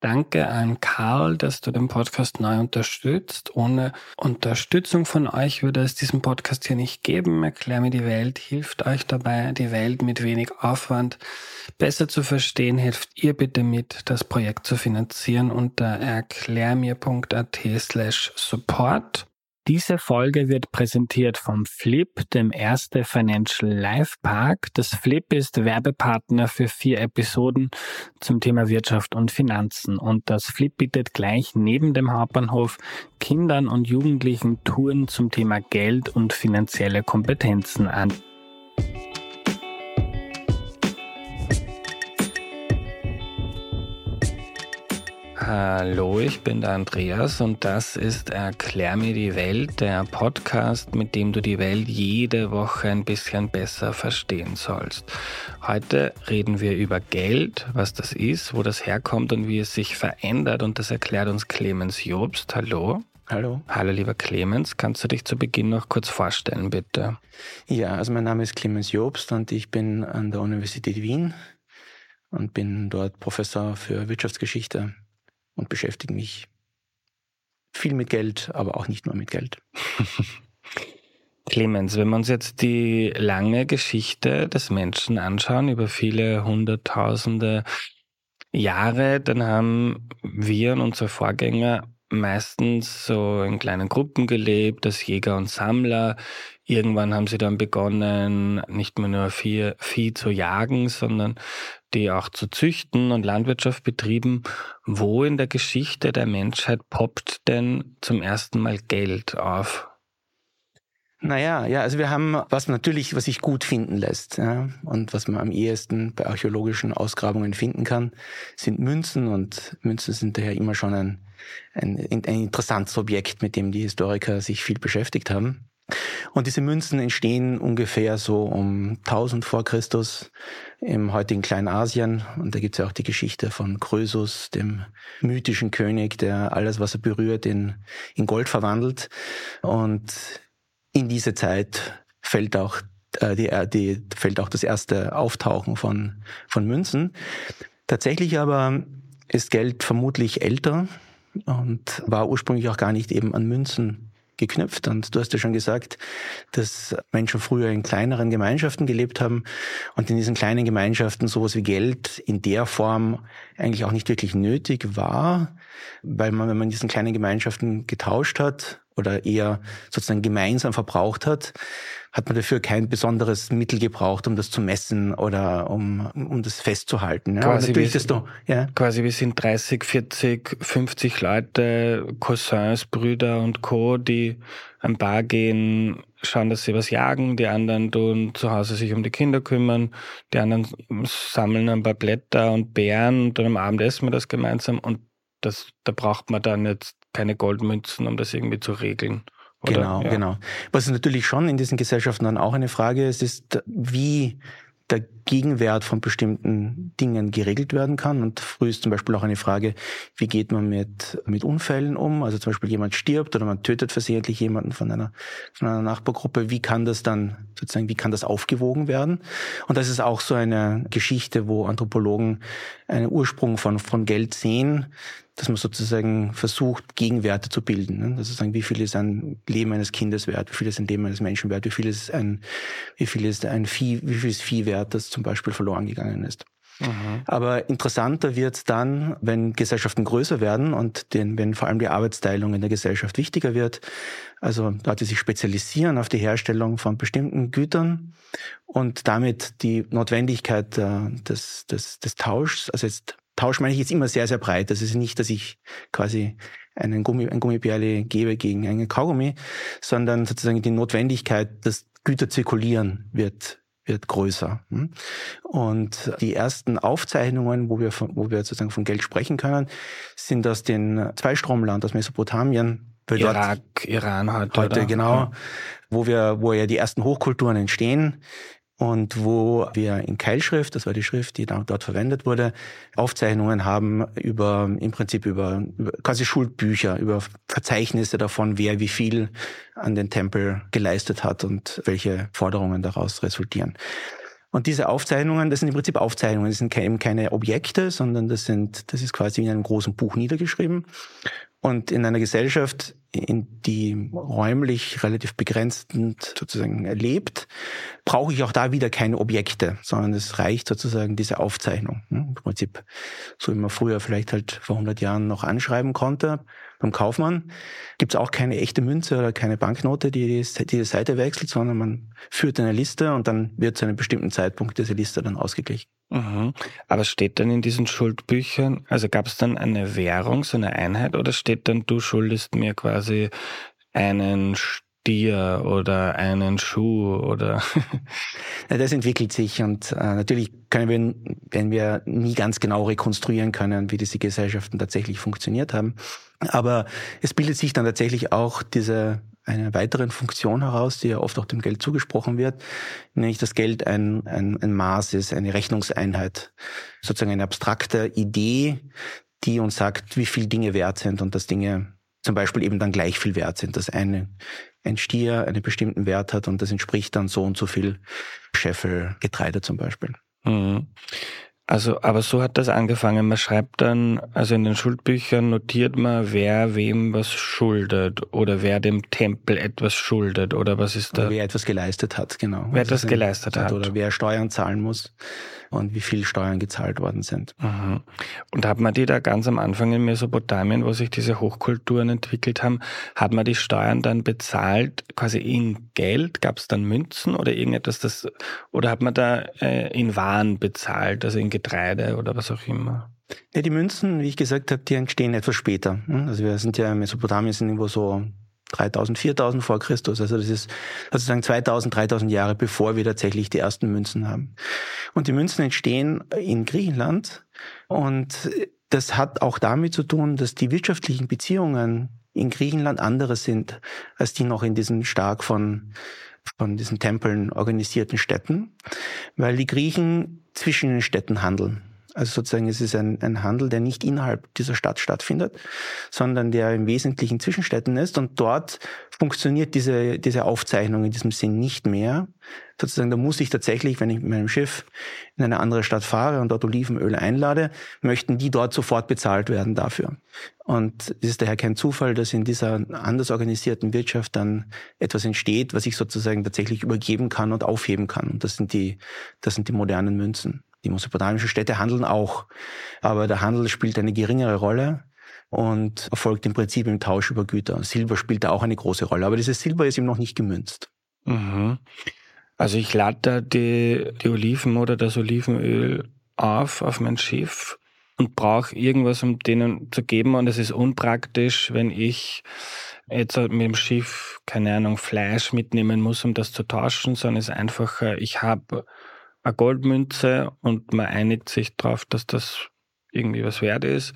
Danke an Karl, dass du den Podcast neu unterstützt. Ohne Unterstützung von euch würde es diesen Podcast hier nicht geben. Erklär mir die Welt hilft euch dabei, die Welt mit wenig Aufwand besser zu verstehen. Helft ihr bitte mit, das Projekt zu finanzieren unter erklärmir.at slash support. Diese Folge wird präsentiert vom Flip, dem erste Financial Life Park. Das Flip ist Werbepartner für vier Episoden zum Thema Wirtschaft und Finanzen. Und das Flip bietet gleich neben dem Hauptbahnhof Kindern und Jugendlichen Touren zum Thema Geld und finanzielle Kompetenzen an. Hallo, ich bin der Andreas und das ist Erklär mir die Welt, der Podcast, mit dem du die Welt jede Woche ein bisschen besser verstehen sollst. Heute reden wir über Geld, was das ist, wo das herkommt und wie es sich verändert und das erklärt uns Clemens Jobst. Hallo. Hallo. Hallo, lieber Clemens. Kannst du dich zu Beginn noch kurz vorstellen, bitte? Ja, also mein Name ist Clemens Jobst und ich bin an der Universität Wien und bin dort Professor für Wirtschaftsgeschichte und beschäftige mich viel mit Geld, aber auch nicht nur mit Geld. Clemens, wenn wir uns jetzt die lange Geschichte des Menschen anschauen, über viele hunderttausende Jahre, dann haben wir und unsere Vorgänger meistens so in kleinen Gruppen gelebt, als Jäger und Sammler. Irgendwann haben sie dann begonnen, nicht mehr nur Vieh, Vieh zu jagen, sondern die auch zu züchten und Landwirtschaft betrieben. Wo in der Geschichte der Menschheit poppt denn zum ersten Mal Geld auf? Naja, ja, also wir haben was natürlich, was sich gut finden lässt ja, und was man am ehesten bei archäologischen Ausgrabungen finden kann, sind Münzen und Münzen sind daher immer schon ein, ein, ein interessantes Objekt, mit dem die Historiker sich viel beschäftigt haben. Und diese Münzen entstehen ungefähr so um 1000 vor Christus im heutigen Kleinasien. Und da gibt es ja auch die Geschichte von Krösus, dem mythischen König, der alles, was er berührt, in, in Gold verwandelt. Und in diese Zeit fällt auch äh, die, äh, die, fällt auch das erste Auftauchen von, von Münzen. Tatsächlich aber ist Geld vermutlich älter und war ursprünglich auch gar nicht eben an Münzen geknüpft. Und du hast ja schon gesagt, dass Menschen früher in kleineren Gemeinschaften gelebt haben und in diesen kleinen Gemeinschaften sowas wie Geld in der Form eigentlich auch nicht wirklich nötig war, weil man, wenn man in diesen kleinen Gemeinschaften getauscht hat oder eher sozusagen gemeinsam verbraucht hat, hat man dafür kein besonderes Mittel gebraucht, um das zu messen oder um, um das festzuhalten. Ja, quasi, wir, du, ja. quasi wir sind 30, 40, 50 Leute, Cousins, Brüder und Co., die am Bar gehen, schauen, dass sie was jagen, die anderen tun zu Hause sich um die Kinder kümmern, die anderen sammeln ein paar Blätter und Beeren und dann am Abend essen wir das gemeinsam und das, da braucht man dann jetzt keine Goldmünzen, um das irgendwie zu regeln. Oder? Genau, ja. genau. Was natürlich schon in diesen Gesellschaften dann auch eine Frage ist, ist, wie der Gegenwert von bestimmten Dingen geregelt werden kann. Und früh ist zum Beispiel auch eine Frage, wie geht man mit, mit Unfällen um? Also zum Beispiel jemand stirbt oder man tötet versehentlich jemanden von einer, von einer Nachbargruppe. Wie kann das dann sozusagen, wie kann das aufgewogen werden? Und das ist auch so eine Geschichte, wo Anthropologen einen Ursprung von, von Geld sehen, dass man sozusagen versucht, Gegenwerte zu bilden. Ne? Also sagen, wie viel ist ein Leben eines Kindes wert, wie viel ist ein Leben eines Menschen wert, wie viel ist ein, wie viel ist ein Vieh, wie viel ist Vieh wert, das zum Beispiel verloren gegangen ist. Mhm. Aber interessanter wird dann, wenn Gesellschaften größer werden und den, wenn vor allem die Arbeitsteilung in der Gesellschaft wichtiger wird. Also Leute sich spezialisieren auf die Herstellung von bestimmten Gütern und damit die Notwendigkeit äh, des, des, des Tauschs, also jetzt Tausch meine ich jetzt immer sehr, sehr breit. Das ist nicht, dass ich quasi einen Gummi, ein Gummibärle gebe gegen einen Kaugummi, sondern sozusagen die Notwendigkeit, dass Güter zirkulieren, wird wird größer. Hm? Und die ersten Aufzeichnungen, wo wir, von, wo wir sozusagen von Geld sprechen können, sind aus den Zweistromland, aus Mesopotamien. Irak, Iran heute. Heute, oder? genau. Ja. Wo wir, wo ja die ersten Hochkulturen entstehen und wo wir in Keilschrift, das war die Schrift, die dort verwendet wurde, Aufzeichnungen haben über, im Prinzip über, über quasi Schuldbücher, über Verzeichnisse davon, wer wie viel an den Tempel geleistet hat und welche Forderungen daraus resultieren. Und diese Aufzeichnungen, das sind im Prinzip Aufzeichnungen, das sind eben keine Objekte, sondern das sind, das ist quasi in einem großen Buch niedergeschrieben. Und in einer Gesellschaft, in die räumlich relativ begrenzt sozusagen lebt, brauche ich auch da wieder keine Objekte, sondern es reicht sozusagen diese Aufzeichnung. Im Prinzip, so wie man früher vielleicht halt vor 100 Jahren noch anschreiben konnte, beim Kaufmann gibt es auch keine echte Münze oder keine Banknote, die die Seite wechselt, sondern man führt eine Liste und dann wird zu einem bestimmten Zeitpunkt diese Liste dann ausgeglichen. Mhm. Aber steht dann in diesen Schuldbüchern, also gab es dann eine Währung, so eine Einheit, oder steht dann, du schuldest mir quasi einen Stier oder einen Schuh oder? das entwickelt sich und äh, natürlich können wir, wenn wir nie ganz genau rekonstruieren können, wie diese Gesellschaften tatsächlich funktioniert haben. Aber es bildet sich dann tatsächlich auch diese eine weitere Funktion heraus, die ja oft auch dem Geld zugesprochen wird, nämlich das Geld ein, ein, ein Maß ist, eine Rechnungseinheit, sozusagen eine abstrakte Idee, die uns sagt, wie viel Dinge wert sind und dass Dinge zum Beispiel eben dann gleich viel wert sind, dass eine, ein Stier einen bestimmten Wert hat und das entspricht dann so und so viel Scheffel Getreide zum Beispiel. Mhm. Also, aber so hat das angefangen. Man schreibt dann, also in den Schuldbüchern notiert man, wer wem was schuldet oder wer dem Tempel etwas schuldet oder was ist da? Oder wer etwas geleistet hat, genau. Wer etwas also geleistet hat. Oder wer Steuern zahlen muss und wie viel Steuern gezahlt worden sind. Mhm. Und hat man die da ganz am Anfang in Mesopotamien, wo sich diese Hochkulturen entwickelt haben, hat man die Steuern dann bezahlt, quasi in Geld? Gab es dann Münzen oder irgendetwas, das, oder hat man da äh, in Waren bezahlt, also in Getreide oder was auch immer? Ja, die Münzen, wie ich gesagt habe, die entstehen etwas später. Also wir sind ja in Mesopotamien sind irgendwo so 3000, 4000 vor Christus. Also das ist sozusagen 2000, 3000 Jahre bevor wir tatsächlich die ersten Münzen haben. Und die Münzen entstehen in Griechenland und das hat auch damit zu tun, dass die wirtschaftlichen Beziehungen in Griechenland andere sind als die noch in diesen stark von von diesen Tempeln organisierten Städten, weil die Griechen zwischen den Städten handeln. Also sozusagen es ist ein, ein Handel, der nicht innerhalb dieser Stadt stattfindet, sondern der im Wesentlichen zwischen Städten ist. Und dort funktioniert diese, diese Aufzeichnung in diesem Sinn nicht mehr. Sozusagen, da muss ich tatsächlich, wenn ich mit meinem Schiff in eine andere Stadt fahre und dort Olivenöl einlade, möchten die dort sofort bezahlt werden dafür. Und es ist daher kein Zufall, dass in dieser anders organisierten Wirtschaft dann etwas entsteht, was ich sozusagen tatsächlich übergeben kann und aufheben kann. Und das sind die, das sind die modernen Münzen. Die mesopotamischen Städte handeln auch, aber der Handel spielt eine geringere Rolle und erfolgt im Prinzip im Tausch über Güter. Silber spielt da auch eine große Rolle, aber dieses Silber ist ihm noch nicht gemünzt. Mhm. Also ich lade da die, die Oliven oder das Olivenöl auf auf mein Schiff und brauche irgendwas, um denen zu geben. Und es ist unpraktisch, wenn ich jetzt mit dem Schiff, keine Ahnung, Fleisch mitnehmen muss, um das zu tauschen, sondern es ist einfacher, ich habe eine Goldmünze und man einigt sich darauf, dass das irgendwie was wert ist,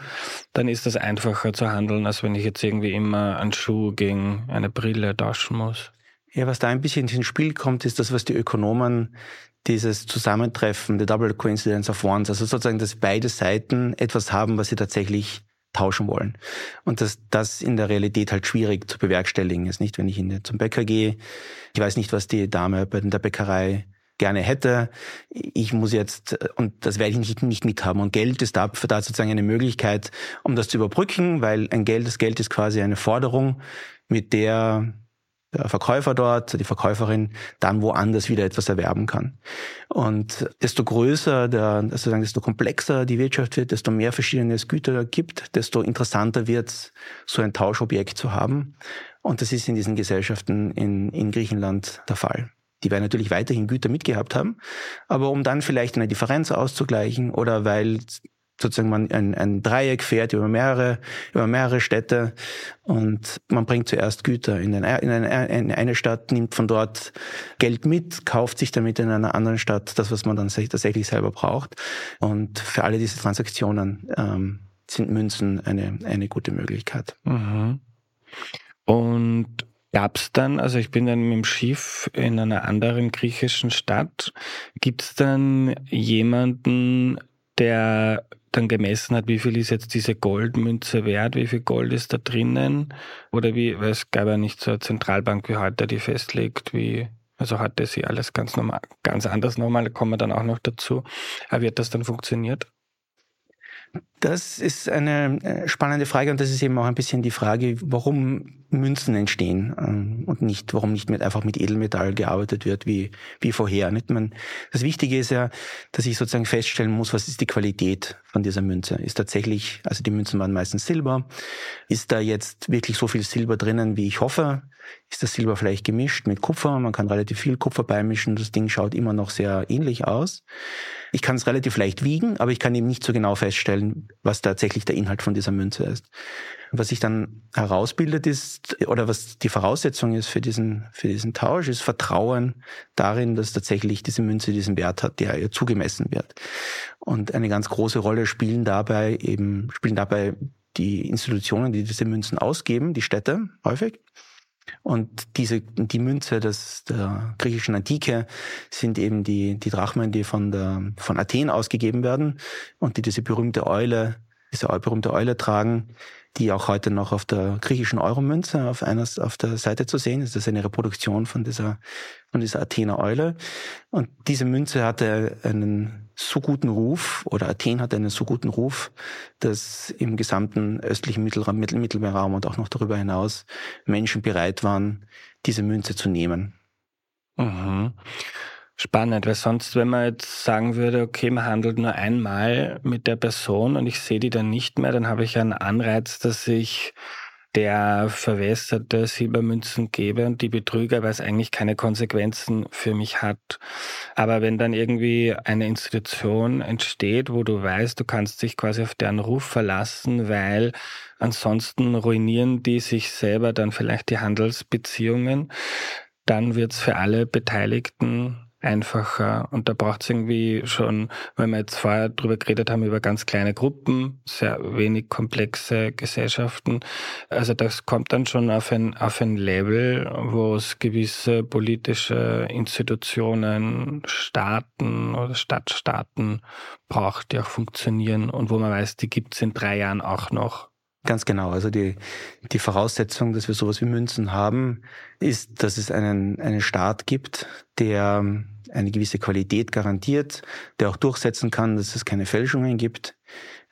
dann ist das einfacher zu handeln, als wenn ich jetzt irgendwie immer einen Schuh gegen eine Brille tauschen muss. Ja, was da ein bisschen ins Spiel kommt, ist das, was die Ökonomen dieses Zusammentreffen, the double coincidence of ones, also sozusagen, dass beide Seiten etwas haben, was sie tatsächlich tauschen wollen. Und dass das in der Realität halt schwierig zu bewerkstelligen ist. Nicht, wenn ich in, zum Bäcker gehe, ich weiß nicht, was die Dame bei der Bäckerei gerne hätte. Ich muss jetzt, und das werde ich nicht, nicht mithaben. Und Geld ist da, da sozusagen eine Möglichkeit, um das zu überbrücken, weil ein Geld, das Geld ist quasi eine Forderung, mit der der Verkäufer dort, die Verkäuferin dann woanders wieder etwas erwerben kann. Und desto größer, der, sozusagen, desto komplexer die Wirtschaft wird, desto mehr verschiedene Güter gibt, desto interessanter wird so ein Tauschobjekt zu haben. Und das ist in diesen Gesellschaften in, in Griechenland der Fall die werden natürlich weiterhin Güter mitgehabt haben, aber um dann vielleicht eine Differenz auszugleichen oder weil sozusagen man ein, ein Dreieck fährt über mehrere, über mehrere Städte und man bringt zuerst Güter in, eine, in, eine, in eine Stadt, nimmt von dort Geld mit, kauft sich damit in einer anderen Stadt das, was man dann tatsächlich selber braucht. Und für alle diese Transaktionen ähm, sind Münzen eine, eine gute Möglichkeit. Mhm. Und Gab es dann, also ich bin dann mit dem Schiff in einer anderen griechischen Stadt, gibt es dann jemanden, der dann gemessen hat, wie viel ist jetzt diese Goldmünze wert, wie viel Gold ist da drinnen? Oder wie, weil es gab ja nicht so eine Zentralbank wie heute, die festlegt, wie, Also ist sie alles ganz normal, ganz anders normal, kommen wir dann auch noch dazu. Aber wird das dann funktioniert? Das ist eine äh, spannende Frage und das ist eben auch ein bisschen die Frage, warum Münzen entstehen ähm, und nicht, warum nicht mit, einfach mit Edelmetall gearbeitet wird wie, wie vorher. Nicht? Man, das Wichtige ist ja, dass ich sozusagen feststellen muss, was ist die Qualität von dieser Münze. Ist tatsächlich, also die Münzen waren meistens Silber. Ist da jetzt wirklich so viel Silber drinnen, wie ich hoffe? ist das Silber vielleicht gemischt mit Kupfer. Man kann relativ viel Kupfer beimischen. Das Ding schaut immer noch sehr ähnlich aus. Ich kann es relativ leicht wiegen, aber ich kann eben nicht so genau feststellen, was tatsächlich der Inhalt von dieser Münze ist. Was sich dann herausbildet ist, oder was die Voraussetzung ist für diesen, für diesen Tausch, ist Vertrauen darin, dass tatsächlich diese Münze diesen Wert hat, der ihr zugemessen wird. Und eine ganz große Rolle spielen dabei eben, spielen dabei die Institutionen, die diese Münzen ausgeben, die Städte häufig. Und diese, die Münze des, der griechischen Antike sind eben die, die Drachmen, die von, der, von Athen ausgegeben werden und die diese berühmte Eule, diese berühmte Eule tragen, die auch heute noch auf der griechischen Euromünze auf einer, auf der Seite zu sehen ist. Das ist eine Reproduktion von dieser, von dieser Athener Eule. Und diese Münze hatte einen so guten Ruf, oder Athen hatte einen so guten Ruf, dass im gesamten östlichen Mittelraum, Mittel, Mittelmeerraum und auch noch darüber hinaus Menschen bereit waren, diese Münze zu nehmen. Mhm. Spannend, weil sonst, wenn man jetzt sagen würde, okay, man handelt nur einmal mit der Person und ich sehe die dann nicht mehr, dann habe ich einen Anreiz, dass ich der verwässerte Silbermünzen gebe und die Betrüger, weil es eigentlich keine Konsequenzen für mich hat. Aber wenn dann irgendwie eine Institution entsteht, wo du weißt, du kannst dich quasi auf deren Ruf verlassen, weil ansonsten ruinieren die sich selber dann vielleicht die Handelsbeziehungen, dann wird es für alle Beteiligten einfacher. Und da braucht es irgendwie schon, weil wir jetzt vorher drüber geredet haben, über ganz kleine Gruppen, sehr wenig komplexe Gesellschaften. Also das kommt dann schon auf ein, auf ein Level, wo es gewisse politische Institutionen, Staaten oder Stadtstaaten braucht, die auch funktionieren und wo man weiß, die gibt es in drei Jahren auch noch. Ganz genau. Also die, die Voraussetzung, dass wir sowas wie Münzen haben, ist, dass es einen, einen Staat gibt, der eine gewisse Qualität garantiert, der auch durchsetzen kann, dass es keine Fälschungen gibt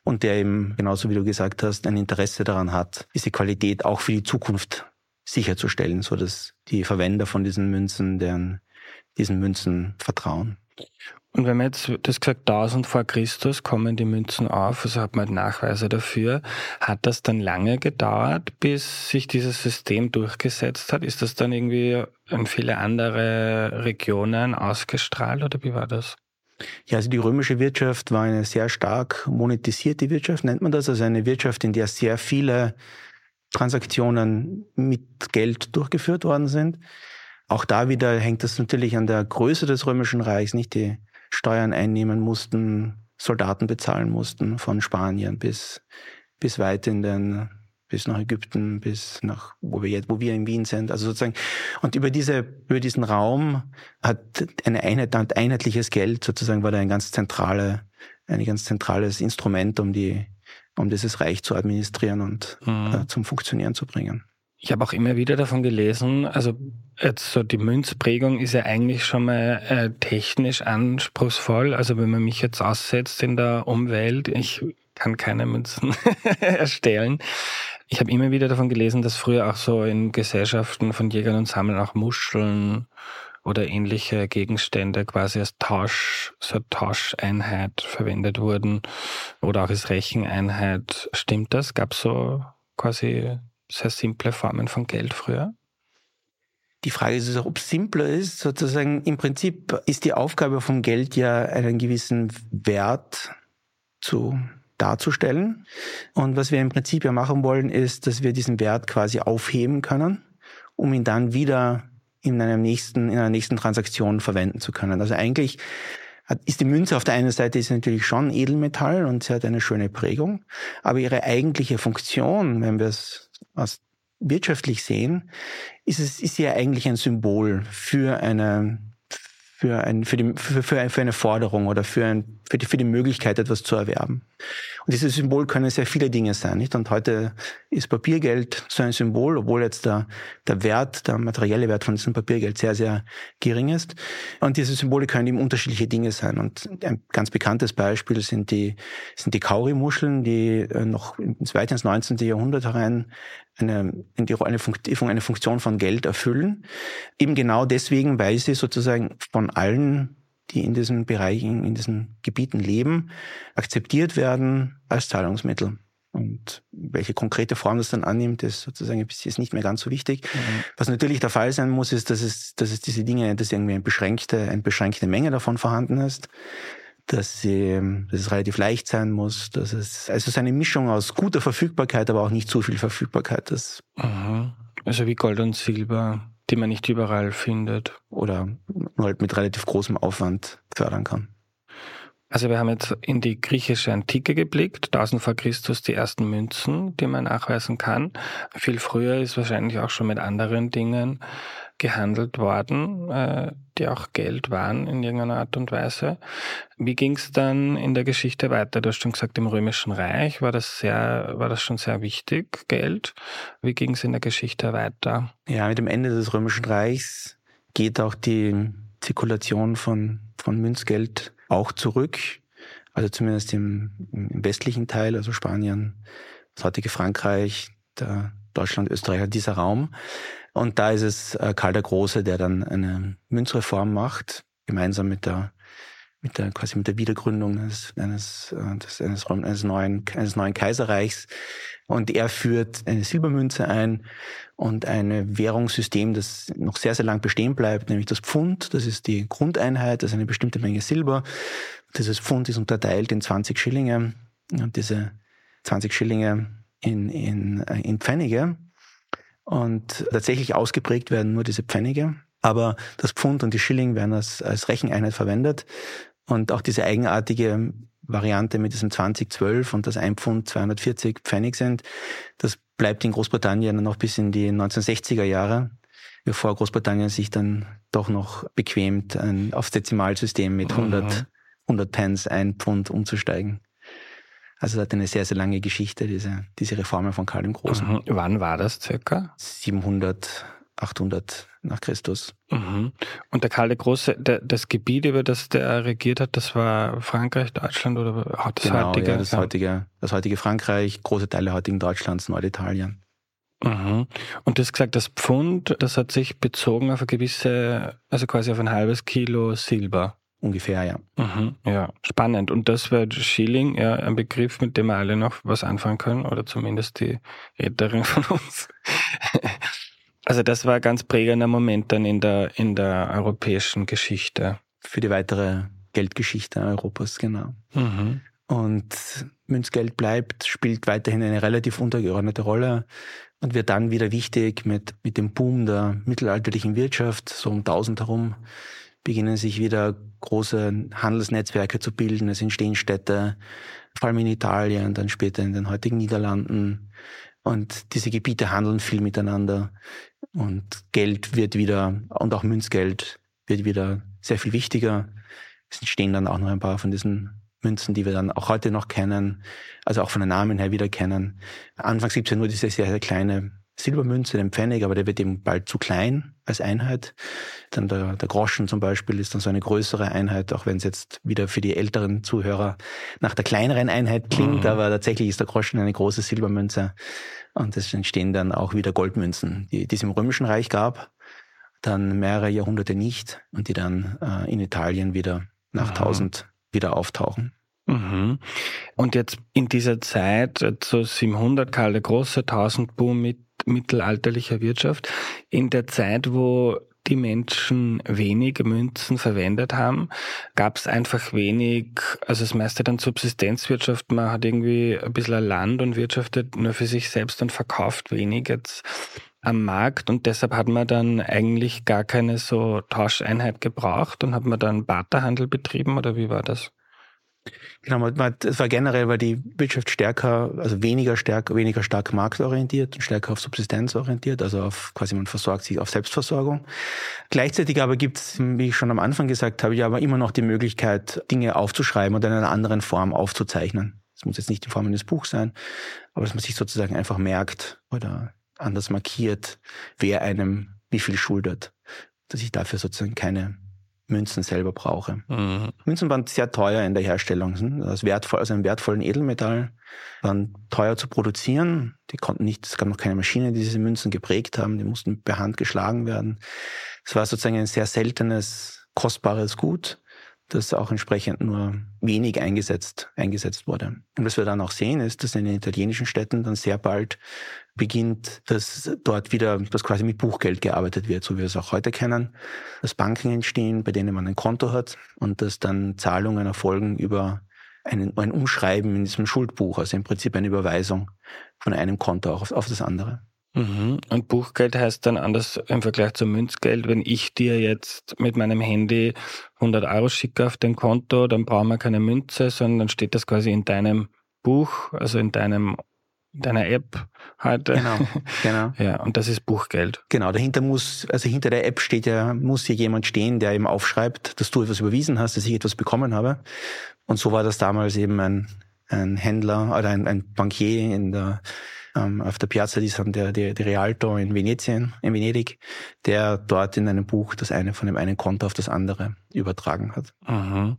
und der eben, genauso wie du gesagt hast, ein Interesse daran hat, diese Qualität auch für die Zukunft sicherzustellen, so dass die Verwender von diesen Münzen, deren diesen Münzen vertrauen. Und wenn man jetzt, das gesagt, 1000 vor Christus kommen die Münzen auf, also hat man halt Nachweise dafür. Hat das dann lange gedauert, bis sich dieses System durchgesetzt hat? Ist das dann irgendwie in viele andere Regionen ausgestrahlt oder wie war das? Ja, also die römische Wirtschaft war eine sehr stark monetisierte Wirtschaft, nennt man das, also eine Wirtschaft, in der sehr viele Transaktionen mit Geld durchgeführt worden sind. Auch da wieder hängt das natürlich an der Größe des römischen Reichs, nicht die Steuern einnehmen mussten, Soldaten bezahlen mussten, von Spanien bis, bis weit in den, bis nach Ägypten, bis nach, wo wir jetzt, wo wir in Wien sind. Also sozusagen, und über diese, über diesen Raum hat eine Einheit, ein einheitliches Geld sozusagen war da ein ganz zentrale, ein ganz zentrales Instrument, um die, um dieses Reich zu administrieren und mhm. äh, zum Funktionieren zu bringen. Ich habe auch immer wieder davon gelesen, also jetzt so die Münzprägung ist ja eigentlich schon mal äh, technisch anspruchsvoll. Also wenn man mich jetzt aussetzt in der Umwelt, ich kann keine Münzen erstellen. Ich habe immer wieder davon gelesen, dass früher auch so in Gesellschaften von Jägern und Sammeln auch Muscheln oder ähnliche Gegenstände quasi als Tausch, so Tauscheinheit verwendet wurden oder auch als Recheneinheit. Stimmt das? Gab es so quasi sehr simple Formen von Geld früher? Die Frage ist, ob es simpler ist. Sozusagen im Prinzip ist die Aufgabe vom Geld ja einen gewissen Wert zu darzustellen. Und was wir im Prinzip ja machen wollen, ist, dass wir diesen Wert quasi aufheben können, um ihn dann wieder in einem nächsten, in einer nächsten Transaktion verwenden zu können. Also eigentlich ist die Münze auf der einen Seite ist natürlich schon Edelmetall und sie hat eine schöne Prägung, aber ihre eigentliche Funktion, wenn wir es aus wirtschaftlich sehen, ist es ist ja eigentlich ein Symbol für eine für, ein, für, die, für, für, eine Forderung oder für, ein, für, die, für die Möglichkeit, etwas zu erwerben. Und dieses Symbol können sehr viele Dinge sein. Nicht? Und heute ist Papiergeld so ein Symbol, obwohl jetzt der, der Wert, der materielle Wert von diesem Papiergeld sehr, sehr gering ist. Und diese Symbole können eben unterschiedliche Dinge sein. Und ein ganz bekanntes Beispiel sind die, sind die Kauri-Muscheln, die äh, noch weit ins 19. Jahrhundert herein eine, eine Funktion von Geld erfüllen. Eben genau deswegen, weil sie sozusagen von allen, die in diesen Bereichen, in diesen Gebieten leben, akzeptiert werden als Zahlungsmittel. Und welche konkrete Form das dann annimmt, ist sozusagen ist nicht mehr ganz so wichtig. Mhm. Was natürlich der Fall sein muss, ist, dass es, dass es diese Dinge, dass irgendwie eine beschränkte, eine beschränkte Menge davon vorhanden ist dass, sie, dass es relativ leicht sein muss, dass es, also es ist eine Mischung aus guter Verfügbarkeit, aber auch nicht zu viel Verfügbarkeit ist. Aha. Also wie Gold und Silber, die man nicht überall findet. Oder nur halt mit relativ großem Aufwand fördern kann. Also wir haben jetzt in die griechische Antike geblickt, 1000 vor Christus die ersten Münzen, die man nachweisen kann. Viel früher ist wahrscheinlich auch schon mit anderen Dingen gehandelt worden, äh, die auch Geld waren in irgendeiner Art und Weise. Wie ging es dann in der Geschichte weiter? Du hast schon gesagt, im Römischen Reich war das sehr, war das schon sehr wichtig, Geld. Wie ging es in der Geschichte weiter? Ja, mit dem Ende des Römischen Reichs geht auch die Zirkulation von, von Münzgeld auch zurück. Also zumindest im, im westlichen Teil, also Spanien, das heutige Frankreich, der Deutschland, Österreich, dieser Raum. Und da ist es äh, Karl der Große, der dann eine Münzreform macht, gemeinsam mit der mit der quasi mit der Wiedergründung eines eines, äh, des, eines, eines neuen eines neuen Kaiserreichs und er führt eine Silbermünze ein und ein Währungssystem, das noch sehr sehr lang bestehen bleibt, nämlich das Pfund. Das ist die Grundeinheit, das ist eine bestimmte Menge Silber. Dieses Pfund ist unterteilt in 20 Schillinge und diese 20 Schillinge in in äh, in Pfennige und tatsächlich ausgeprägt werden nur diese Pfennige. Aber das Pfund und die Schilling werden als, als Recheneinheit verwendet. Und auch diese eigenartige Variante mit diesem 2012 und das ein Pfund 240 Pfennig sind, das bleibt in Großbritannien noch bis in die 1960er Jahre, bevor Großbritannien sich dann doch noch bequemt, ein, aufs Dezimalsystem mit 100, 100 Pence ein Pfund umzusteigen. Also es hat eine sehr, sehr lange Geschichte, diese, diese Reformen von Karl dem Großen. Mhm. Wann war das circa? 700, 800 nach Christus. Mhm. Und der Karl der Große, der, das Gebiet, über das der regiert hat, das war Frankreich, Deutschland oder das genau, heutige? Ja, das, ja. heutige, das heutige Frankreich, große Teile heutigen Deutschlands, Norditalien. Mhm. Und du hast gesagt, das Pfund, das hat sich bezogen auf eine gewisse, also quasi auf ein halbes Kilo Silber. Ungefähr, ja. Mhm, ja, spannend. Und das wäre Schilling, ja, ein Begriff, mit dem wir alle noch was anfangen können, oder zumindest die Älteren von uns. also das war ein ganz prägender Moment dann in der, in der europäischen Geschichte. Für die weitere Geldgeschichte Europas, genau. Mhm. Und Münzgeld bleibt, spielt weiterhin eine relativ untergeordnete Rolle und wird dann wieder wichtig mit, mit dem Boom der mittelalterlichen Wirtschaft, so um 1000 herum beginnen sich wieder große Handelsnetzwerke zu bilden. Es entstehen Städte, vor allem in Italien, dann später in den heutigen Niederlanden. Und diese Gebiete handeln viel miteinander. Und Geld wird wieder, und auch Münzgeld wird wieder sehr viel wichtiger. Es entstehen dann auch noch ein paar von diesen Münzen, die wir dann auch heute noch kennen, also auch von den Namen her wieder kennen. Anfangs gibt es ja nur diese sehr, sehr kleine Silbermünze, den Pfennig, aber der wird eben bald zu klein als Einheit. Dann der, der Groschen zum Beispiel ist dann so eine größere Einheit, auch wenn es jetzt wieder für die älteren Zuhörer nach der kleineren Einheit klingt, mhm. aber tatsächlich ist der Groschen eine große Silbermünze. Und es entstehen dann auch wieder Goldmünzen, die, die es im Römischen Reich gab, dann mehrere Jahrhunderte nicht und die dann äh, in Italien wieder nach mhm. 1000 wieder auftauchen. Mhm. Und jetzt in dieser Zeit, so 700 Karl der Große, 1000 Boom mit mittelalterlicher Wirtschaft, in der Zeit, wo die Menschen wenig Münzen verwendet haben, gab es einfach wenig, also das meiste dann Subsistenzwirtschaft, man hat irgendwie ein bisschen Land und wirtschaftet nur für sich selbst und verkauft wenig jetzt am Markt und deshalb hat man dann eigentlich gar keine so Tauscheinheit gebraucht und hat man dann Barterhandel betrieben oder wie war das? Genau, es war generell, weil die Wirtschaft stärker, also weniger stark, weniger stark marktorientiert und stärker auf Subsistenz orientiert, also auf quasi man versorgt sich auf Selbstversorgung. Gleichzeitig aber gibt es, wie ich schon am Anfang gesagt habe, ja aber immer noch die Möglichkeit, Dinge aufzuschreiben und in einer anderen Form aufzuzeichnen. Es muss jetzt nicht in Form eines Buchs sein, aber dass man sich sozusagen einfach merkt oder anders markiert, wer einem wie viel schuldet, dass ich dafür sozusagen keine Münzen selber brauche. Mhm. Münzen waren sehr teuer in der Herstellung. Das wertvoll, also ein wertvollen Edelmetall, waren teuer zu produzieren. Die konnten nicht, es gab noch keine Maschine, die diese Münzen geprägt haben. Die mussten per Hand geschlagen werden. Es war sozusagen ein sehr seltenes, kostbares Gut das auch entsprechend nur wenig eingesetzt, eingesetzt wurde. Und was wir dann auch sehen, ist, dass in den italienischen Städten dann sehr bald beginnt, dass dort wieder, dass quasi mit Buchgeld gearbeitet wird, so wie wir es auch heute kennen, dass Banken entstehen, bei denen man ein Konto hat und dass dann Zahlungen erfolgen über einen, ein Umschreiben in diesem Schuldbuch, also im Prinzip eine Überweisung von einem Konto auf, auf das andere. Mhm. Und Buchgeld heißt dann anders im Vergleich zum Münzgeld. Wenn ich dir jetzt mit meinem Handy 100 Euro schicke auf dein Konto, dann brauchen wir keine Münze, sondern dann steht das quasi in deinem Buch, also in deinem deiner App heute. Genau, genau. ja, und das ist Buchgeld. Genau, dahinter muss, also hinter der App steht ja, muss hier jemand stehen, der eben aufschreibt, dass du etwas überwiesen hast, dass ich etwas bekommen habe. Und so war das damals eben ein, ein Händler oder ein, ein Bankier in der ähm, auf der Piazza di San der, der, der Rialto in Venetien, in Venedig, der dort in einem Buch das eine von dem einen Konto auf das andere übertragen hat. Mhm.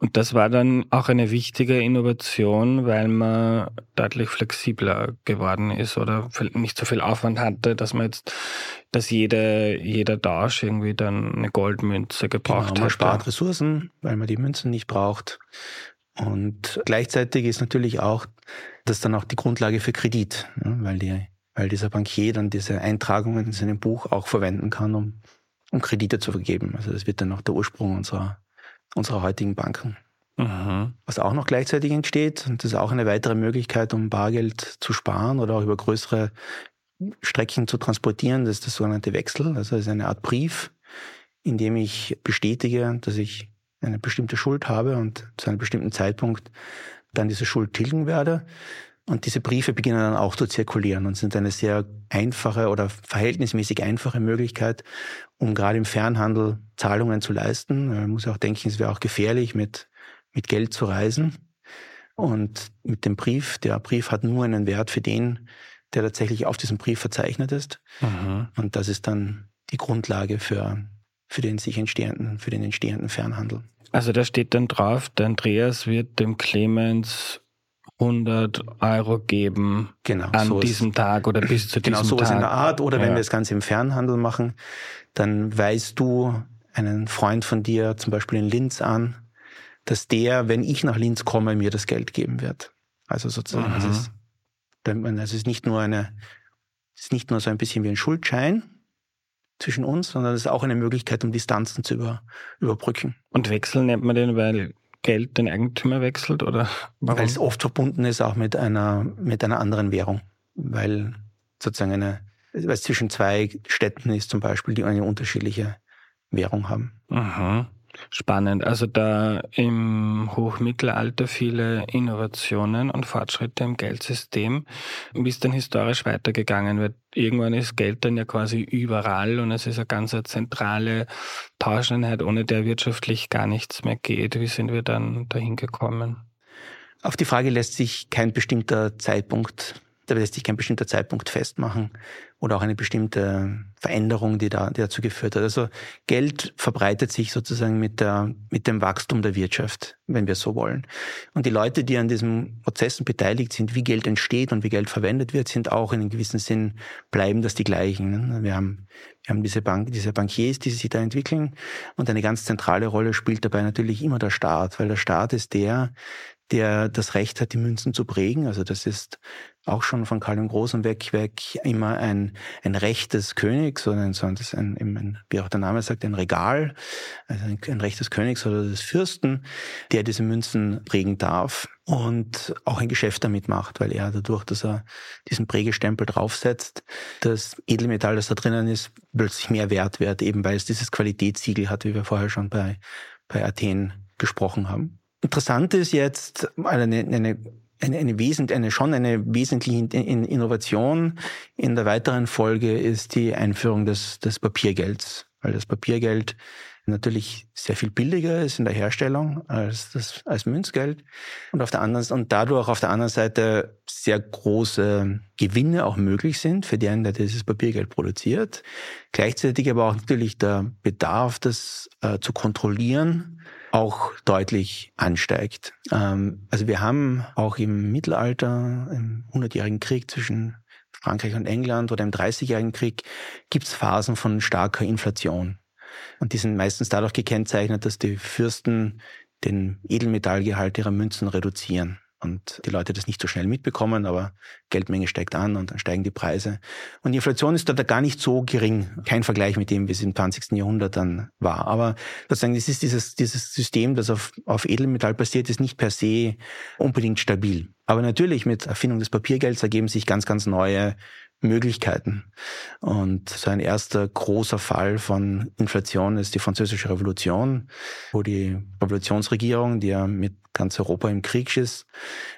Und das war dann auch eine wichtige Innovation, weil man deutlich flexibler geworden ist oder nicht so viel Aufwand hatte, dass man jetzt, dass jede, jeder Tausch irgendwie dann eine Goldmünze gebraucht genau, man spart Ressourcen, weil man die Münzen nicht braucht. Und gleichzeitig ist natürlich auch das dann auch die Grundlage für Kredit, weil, die, weil dieser Bankier dann diese Eintragungen in seinem Buch auch verwenden kann, um, um Kredite zu vergeben. Also das wird dann auch der Ursprung unserer, unserer heutigen Banken. Mhm. Was auch noch gleichzeitig entsteht, und das ist auch eine weitere Möglichkeit, um Bargeld zu sparen oder auch über größere Strecken zu transportieren, das ist das sogenannte Wechsel. Also das ist eine Art Brief, in dem ich bestätige, dass ich eine bestimmte Schuld habe und zu einem bestimmten Zeitpunkt dann diese Schuld tilgen werde. Und diese Briefe beginnen dann auch zu zirkulieren und sind eine sehr einfache oder verhältnismäßig einfache Möglichkeit, um gerade im Fernhandel Zahlungen zu leisten. Man muss auch denken, es wäre auch gefährlich, mit, mit Geld zu reisen. Und mit dem Brief, der Brief hat nur einen Wert für den, der tatsächlich auf diesem Brief verzeichnet ist. Mhm. Und das ist dann die Grundlage für, für den sich entstehenden, für den entstehenden Fernhandel. Also da steht dann drauf, der Andreas wird dem Clemens 100 Euro geben genau, an so diesem Tag oder bis zu genau, diesem Tag. Genau, sowas in der Art. Oder ja. wenn wir das Ganze im Fernhandel machen, dann weist du einen Freund von dir, zum Beispiel in Linz, an, dass der, wenn ich nach Linz komme, mir das Geld geben wird. Also sozusagen, mhm. es, ist, es ist nicht nur eine, es ist nicht nur so ein bisschen wie ein Schuldschein, zwischen uns, sondern es ist auch eine Möglichkeit, um Distanzen zu über, überbrücken. Und Wechsel nennt man den, weil Geld den Eigentümer wechselt oder? Weil es oft verbunden ist auch mit einer, mit einer anderen Währung, weil sozusagen eine, weil es zwischen zwei Städten ist zum Beispiel, die eine unterschiedliche Währung haben. Aha. Spannend. Also da im Hochmittelalter viele Innovationen und Fortschritte im Geldsystem. Wie ist denn historisch weitergegangen? Weil irgendwann ist Geld dann ja quasi überall und es ist eine ganz zentrale Tauscheinheit, ohne der wirtschaftlich gar nichts mehr geht. Wie sind wir dann dahin gekommen? Auf die Frage lässt sich kein bestimmter Zeitpunkt da lässt sich kein bestimmter Zeitpunkt festmachen oder auch eine bestimmte Veränderung, die, da, die dazu geführt hat. Also Geld verbreitet sich sozusagen mit, der, mit dem Wachstum der Wirtschaft, wenn wir so wollen. Und die Leute, die an diesen Prozessen beteiligt sind, wie Geld entsteht und wie Geld verwendet wird, sind auch in einem gewissen Sinn, bleiben das die gleichen. Wir haben, wir haben diese, Bank, diese Bankiers, die sich da entwickeln und eine ganz zentrale Rolle spielt dabei natürlich immer der Staat, weil der Staat ist der, der das Recht hat, die Münzen zu prägen. Also das ist auch schon von Karl dem Großen weg, weg immer ein, ein Recht des Königs, oder ein, ein, ein, wie auch der Name sagt, ein Regal, also ein, ein Recht des Königs oder des Fürsten, der diese Münzen prägen darf und auch ein Geschäft damit macht, weil er dadurch, dass er diesen Prägestempel draufsetzt, das Edelmetall, das da drinnen ist, plötzlich mehr wert wird, eben weil es dieses Qualitätssiegel hat, wie wir vorher schon bei, bei Athen gesprochen haben. Interessant ist jetzt eine, eine eine, eine, wesent, eine schon eine wesentliche Innovation in der weiteren Folge ist die Einführung des, des Papiergelds, weil das Papiergeld natürlich sehr viel billiger ist in der Herstellung als das als Münzgeld und auf der anderen und dadurch auf der anderen Seite sehr große Gewinne auch möglich sind für den, der dieses Papiergeld produziert. Gleichzeitig aber auch natürlich der Bedarf, das äh, zu kontrollieren, auch deutlich ansteigt. Ähm, also wir haben auch im Mittelalter, im Hundertjährigen Krieg zwischen Frankreich und England oder im Dreißigjährigen Krieg gibt es Phasen von starker Inflation. Und die sind meistens dadurch gekennzeichnet, dass die Fürsten den Edelmetallgehalt ihrer Münzen reduzieren und die Leute das nicht so schnell mitbekommen, aber Geldmenge steigt an und dann steigen die Preise. Und die Inflation ist da gar nicht so gering, kein Vergleich mit dem, wie es im 20. Jahrhundert dann war. Aber sozusagen, das ist dieses, dieses System, das auf, auf Edelmetall basiert, ist nicht per se unbedingt stabil. Aber natürlich mit Erfindung des Papiergelds ergeben sich ganz, ganz neue Möglichkeiten. Und so ein erster großer Fall von Inflation ist die Französische Revolution, wo die Revolutionsregierung, die ja mit ganz Europa im Krieg ist,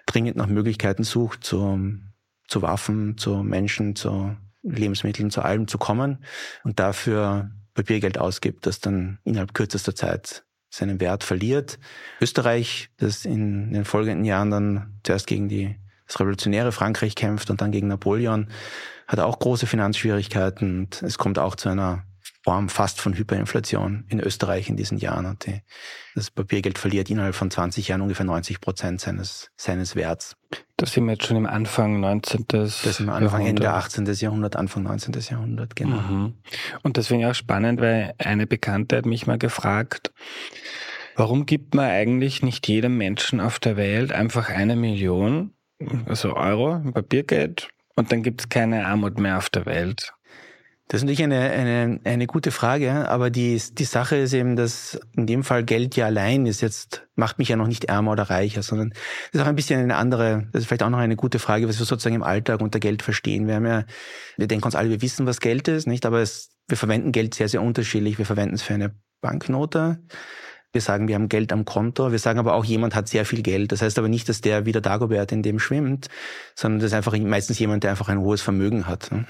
dringend nach Möglichkeiten sucht, zu, zu Waffen, zu Menschen, zu Lebensmitteln, zu allem zu kommen und dafür Papiergeld ausgibt, das dann innerhalb kürzester Zeit seinen Wert verliert. Österreich, das in den folgenden Jahren dann zuerst gegen die das revolutionäre Frankreich kämpft und dann gegen Napoleon, hat auch große Finanzschwierigkeiten und es kommt auch zu einer Form fast von Hyperinflation in Österreich in diesen Jahren. Und die, das Papiergeld verliert innerhalb von 20 Jahren ungefähr 90 Prozent seines, seines Werts. Das sind wir jetzt schon im Anfang 19. Das sind wir Anfang, Jahrhundert. Ende 18. Jahrhundert, Anfang 19. Jahrhundert, genau. Mhm. Und das finde ich auch spannend, weil eine Bekannte hat mich mal gefragt, warum gibt man eigentlich nicht jedem Menschen auf der Welt einfach eine Million also Euro, Papiergeld, und dann gibt es keine Armut mehr auf der Welt. Das ist natürlich eine, eine, eine gute Frage, aber die, die Sache ist eben, dass in dem Fall Geld ja allein ist jetzt, macht mich ja noch nicht ärmer oder reicher, sondern das ist auch ein bisschen eine andere, das ist vielleicht auch noch eine gute Frage, was wir sozusagen im Alltag unter Geld verstehen. Wir haben ja, wir denken uns alle, wir wissen, was Geld ist, nicht? Aber es, wir verwenden Geld sehr, sehr unterschiedlich. Wir verwenden es für eine Banknote. Wir sagen, wir haben Geld am Konto. Wir sagen aber auch, jemand hat sehr viel Geld. Das heißt aber nicht, dass der wie der Dagobert in dem schwimmt, sondern das ist einfach meistens jemand, der einfach ein hohes Vermögen hat. Ne?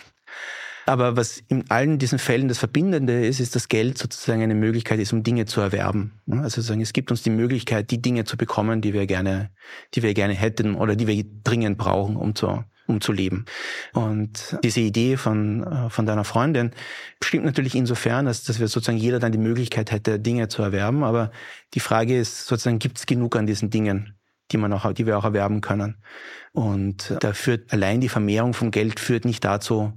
Aber was in allen diesen Fällen das Verbindende ist, ist, dass Geld sozusagen eine Möglichkeit ist, um Dinge zu erwerben. Ne? Also sozusagen, es gibt uns die Möglichkeit, die Dinge zu bekommen, die wir gerne, die wir gerne hätten oder die wir dringend brauchen, um zu, um zu leben. Und diese Idee von, äh, von deiner Freundin stimmt natürlich insofern, dass, dass wir sozusagen jeder dann die Möglichkeit hätte, Dinge zu erwerben. Aber die Frage ist sozusagen, gibt es genug an diesen Dingen? die man auch, die wir auch erwerben können. Und da führt allein die Vermehrung von Geld führt nicht dazu,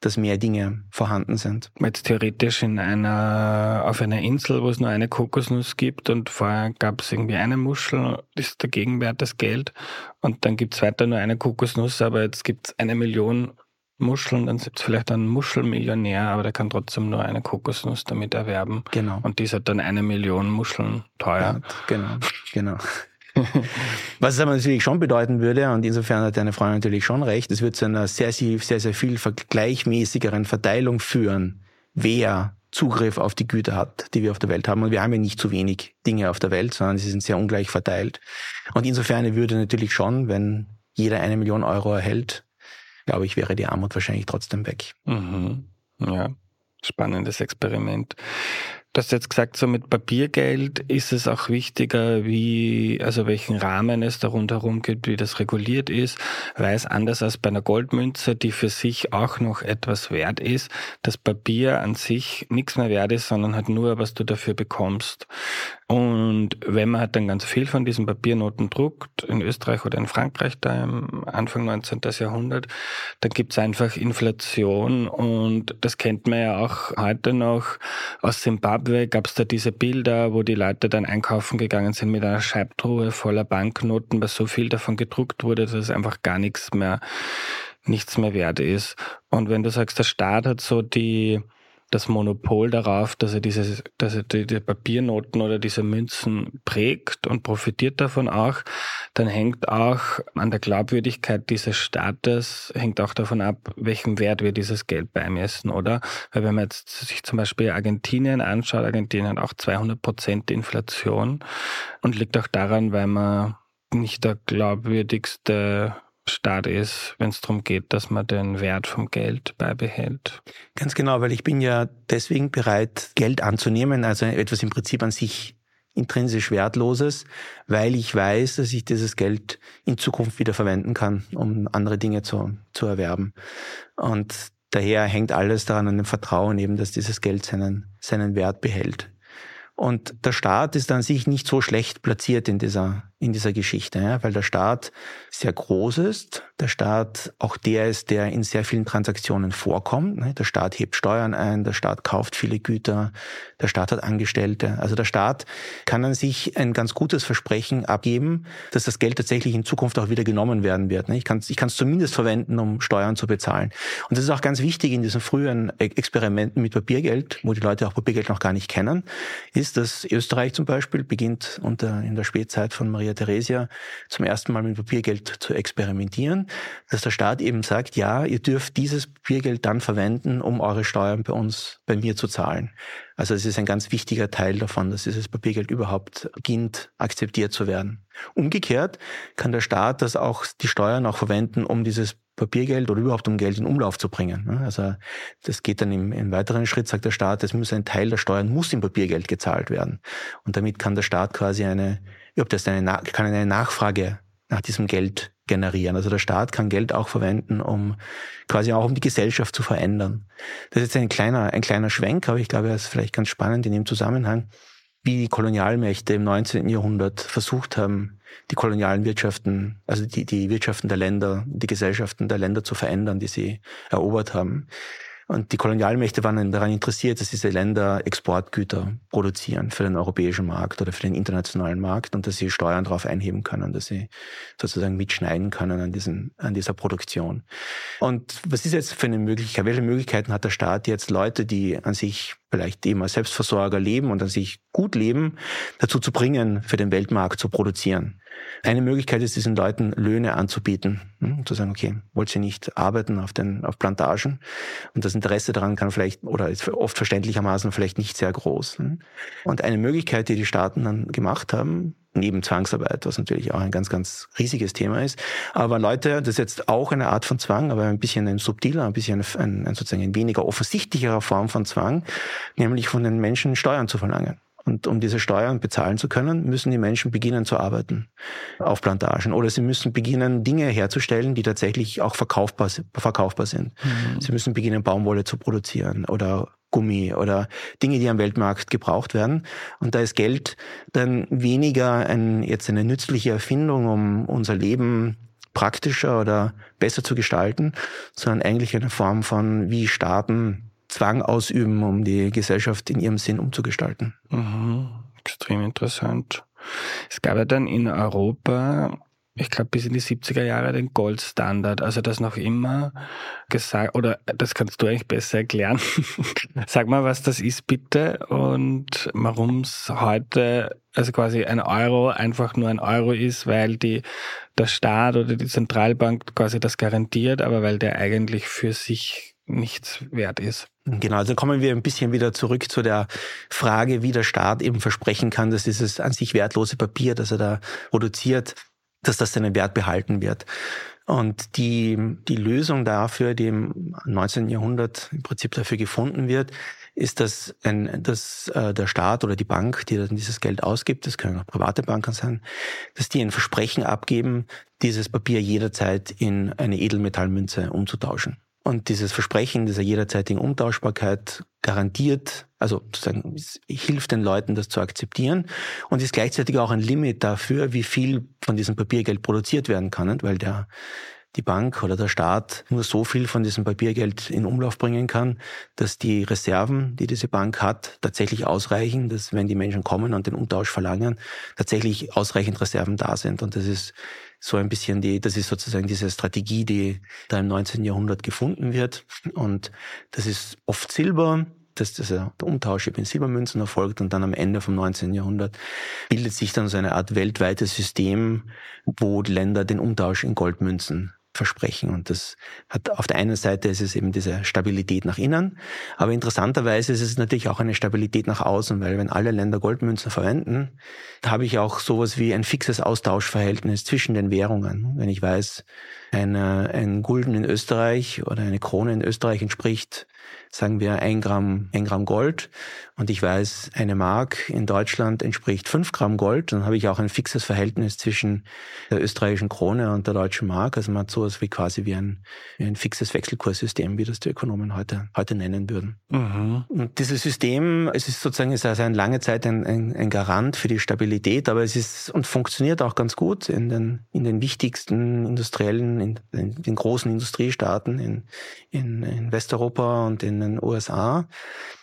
dass mehr Dinge vorhanden sind. Jetzt theoretisch in einer, auf einer Insel, wo es nur eine Kokosnuss gibt und vorher gab es irgendwie eine Muschel, ist der Gegenwert das Geld und dann gibt es weiter nur eine Kokosnuss, aber jetzt gibt es eine Million Muscheln, dann gibt es vielleicht einen Muschelmillionär, aber der kann trotzdem nur eine Kokosnuss damit erwerben. Genau. Und die ist halt dann eine Million Muscheln teuer. Ja, genau, genau. Was es aber natürlich schon bedeuten würde, und insofern hat deine Freundin natürlich schon recht, es wird zu einer sehr, sehr, sehr, viel gleichmäßigeren Verteilung führen, wer Zugriff auf die Güter hat, die wir auf der Welt haben. Und wir haben ja nicht zu wenig Dinge auf der Welt, sondern sie sind sehr ungleich verteilt. Und insofern würde natürlich schon, wenn jeder eine Million Euro erhält, glaube ich, wäre die Armut wahrscheinlich trotzdem weg. Mhm. Ja, spannendes Experiment. Du hast jetzt gesagt, so mit Papiergeld ist es auch wichtiger, wie, also welchen Rahmen es da rundherum gibt, wie das reguliert ist, weil es anders als bei einer Goldmünze, die für sich auch noch etwas wert ist, das Papier an sich nichts mehr wert ist, sondern halt nur, was du dafür bekommst. Und wenn man halt dann ganz viel von diesen Papiernoten druckt, in Österreich oder in Frankreich da im Anfang 19. Jahrhundert, dann gibt's einfach Inflation und das kennt man ja auch heute noch aus Zimbabwe gab es da diese Bilder, wo die Leute dann einkaufen gegangen sind mit einer Scheibtruhe voller Banknoten, weil so viel davon gedruckt wurde, dass es einfach gar nichts mehr, nichts mehr wert ist. Und wenn du sagst, der Staat hat so die, das Monopol darauf, dass er diese, dass er die, die Papiernoten oder diese Münzen prägt und profitiert davon auch, dann hängt auch an der Glaubwürdigkeit dieses Staates, hängt auch davon ab, welchen Wert wir dieses Geld beimessen, oder? Weil wenn man jetzt sich zum Beispiel Argentinien anschaut, Argentinien hat auch 200 Prozent Inflation und liegt auch daran, weil man nicht der glaubwürdigste Staat ist, wenn es darum geht, dass man den Wert vom Geld beibehält. Ganz genau, weil ich bin ja deswegen bereit, Geld anzunehmen, also etwas im Prinzip an sich intrinsisch Wertloses, weil ich weiß, dass ich dieses Geld in Zukunft wieder verwenden kann, um andere Dinge zu, zu erwerben. Und daher hängt alles daran an dem Vertrauen eben, dass dieses Geld seinen, seinen Wert behält. Und der Staat ist an sich nicht so schlecht platziert in dieser, in dieser Geschichte, ja, weil der Staat sehr groß ist, der Staat auch der ist, der in sehr vielen Transaktionen vorkommt. Ne? Der Staat hebt Steuern ein, der Staat kauft viele Güter, der Staat hat Angestellte. Also der Staat kann an sich ein ganz gutes Versprechen abgeben, dass das Geld tatsächlich in Zukunft auch wieder genommen werden wird. Ne? Ich kann es ich zumindest verwenden, um Steuern zu bezahlen. Und das ist auch ganz wichtig in diesen frühen Experimenten mit Papiergeld, wo die Leute auch Papiergeld noch gar nicht kennen, ist, dass Österreich zum Beispiel beginnt unter, in der Spätzeit von Maria Theresia zum ersten Mal mit Papiergeld zu experimentieren dass der Staat eben sagt, ja, ihr dürft dieses Papiergeld dann verwenden, um eure Steuern bei uns, bei mir zu zahlen. Also es ist ein ganz wichtiger Teil davon, dass dieses Papiergeld überhaupt beginnt, akzeptiert zu werden. Umgekehrt kann der Staat das auch, die Steuern auch verwenden, um dieses Papiergeld oder überhaupt um Geld in Umlauf zu bringen. Also das geht dann im, im weiteren Schritt, sagt der Staat, es muss ein Teil der Steuern muss in Papiergeld gezahlt werden. Und damit kann der Staat quasi eine, ob das eine, kann eine Nachfrage nach diesem Geld generieren. Also der Staat kann Geld auch verwenden, um quasi auch um die Gesellschaft zu verändern. Das ist jetzt ein kleiner, ein kleiner Schwenk, aber ich glaube, er ist vielleicht ganz spannend in dem Zusammenhang, wie die Kolonialmächte im 19. Jahrhundert versucht haben, die kolonialen Wirtschaften, also die, die Wirtschaften der Länder, die Gesellschaften der Länder zu verändern, die sie erobert haben. Und die Kolonialmächte waren daran interessiert, dass diese Länder Exportgüter produzieren für den europäischen Markt oder für den internationalen Markt und dass sie Steuern darauf einheben können, dass sie sozusagen mitschneiden können an, diesen, an dieser Produktion. Und was ist jetzt für eine Möglichkeit? Welche Möglichkeiten hat der Staat jetzt Leute, die an sich vielleicht eben als Selbstversorger leben und an sich gut leben, dazu zu bringen, für den Weltmarkt zu produzieren? Eine Möglichkeit ist, diesen Leuten Löhne anzubieten, hm, zu sagen, okay, wollt ihr nicht arbeiten auf den, auf Plantagen? Und das Interesse daran kann vielleicht, oder ist oft verständlichermaßen vielleicht nicht sehr groß. Hm. Und eine Möglichkeit, die die Staaten dann gemacht haben, neben Zwangsarbeit, was natürlich auch ein ganz, ganz riesiges Thema ist. Aber Leute, das ist jetzt auch eine Art von Zwang, aber ein bisschen ein subtiler, ein bisschen ein, ein sozusagen ein weniger offensichtlicherer Form von Zwang, nämlich von den Menschen Steuern zu verlangen. Und um diese Steuern bezahlen zu können, müssen die Menschen beginnen zu arbeiten auf Plantagen. Oder sie müssen beginnen, Dinge herzustellen, die tatsächlich auch verkaufbar, verkaufbar sind. Mhm. Sie müssen beginnen, Baumwolle zu produzieren oder Gummi oder Dinge, die am Weltmarkt gebraucht werden. Und da ist Geld dann weniger ein, jetzt eine nützliche Erfindung, um unser Leben praktischer oder besser zu gestalten, sondern eigentlich eine Form von, wie Staaten Zwang ausüben, um die Gesellschaft in ihrem Sinn umzugestalten. Mhm. Extrem interessant. Es gab ja dann in Europa, ich glaube bis in die 70er Jahre, den Goldstandard, also das noch immer gesagt, oder das kannst du eigentlich besser erklären. Sag mal, was das ist bitte und warum es heute, also quasi ein Euro einfach nur ein Euro ist, weil die, der Staat oder die Zentralbank quasi das garantiert, aber weil der eigentlich für sich nichts wert ist. Genau, also kommen wir ein bisschen wieder zurück zu der Frage, wie der Staat eben versprechen kann, dass dieses an sich wertlose Papier, das er da produziert, dass das seinen Wert behalten wird. Und die, die Lösung dafür, die im 19. Jahrhundert im Prinzip dafür gefunden wird, ist, dass, ein, dass äh, der Staat oder die Bank, die dann dieses Geld ausgibt, das können auch private Banken sein, dass die ein Versprechen abgeben, dieses Papier jederzeit in eine Edelmetallmünze umzutauschen. Und dieses Versprechen dieser jederzeitigen Umtauschbarkeit garantiert, also sozusagen hilft den Leuten, das zu akzeptieren und ist gleichzeitig auch ein Limit dafür, wie viel von diesem Papiergeld produziert werden kann, weil der die Bank oder der Staat nur so viel von diesem Papiergeld in Umlauf bringen kann, dass die Reserven, die diese Bank hat, tatsächlich ausreichen, dass wenn die Menschen kommen und den Umtausch verlangen, tatsächlich ausreichend Reserven da sind. Und das ist so ein bisschen die, das ist sozusagen diese Strategie, die da im 19. Jahrhundert gefunden wird. Und das ist oft Silber, dass dieser Umtausch in Silbermünzen erfolgt und dann am Ende vom 19. Jahrhundert bildet sich dann so eine Art weltweites System, wo Länder den Umtausch in Goldmünzen versprechen. Und das hat auf der einen Seite ist es eben diese Stabilität nach innen, aber interessanterweise ist es natürlich auch eine Stabilität nach außen, weil wenn alle Länder Goldmünzen verwenden, da habe ich auch sowas wie ein fixes Austauschverhältnis zwischen den Währungen. Wenn ich weiß, eine, ein Gulden in Österreich oder eine Krone in Österreich entspricht sagen wir, ein Gramm, ein Gramm Gold und ich weiß, eine Mark in Deutschland entspricht fünf Gramm Gold, dann habe ich auch ein fixes Verhältnis zwischen der österreichischen Krone und der deutschen Mark. Also man hat sowas wie quasi wie ein, wie ein fixes Wechselkurssystem, wie das die Ökonomen heute, heute nennen würden. Mhm. Und dieses System, es ist sozusagen ist also eine lange Zeit ein, ein, ein Garant für die Stabilität, aber es ist und funktioniert auch ganz gut in den, in den wichtigsten industriellen, in, in den großen Industriestaaten in, in, in Westeuropa und in den USA.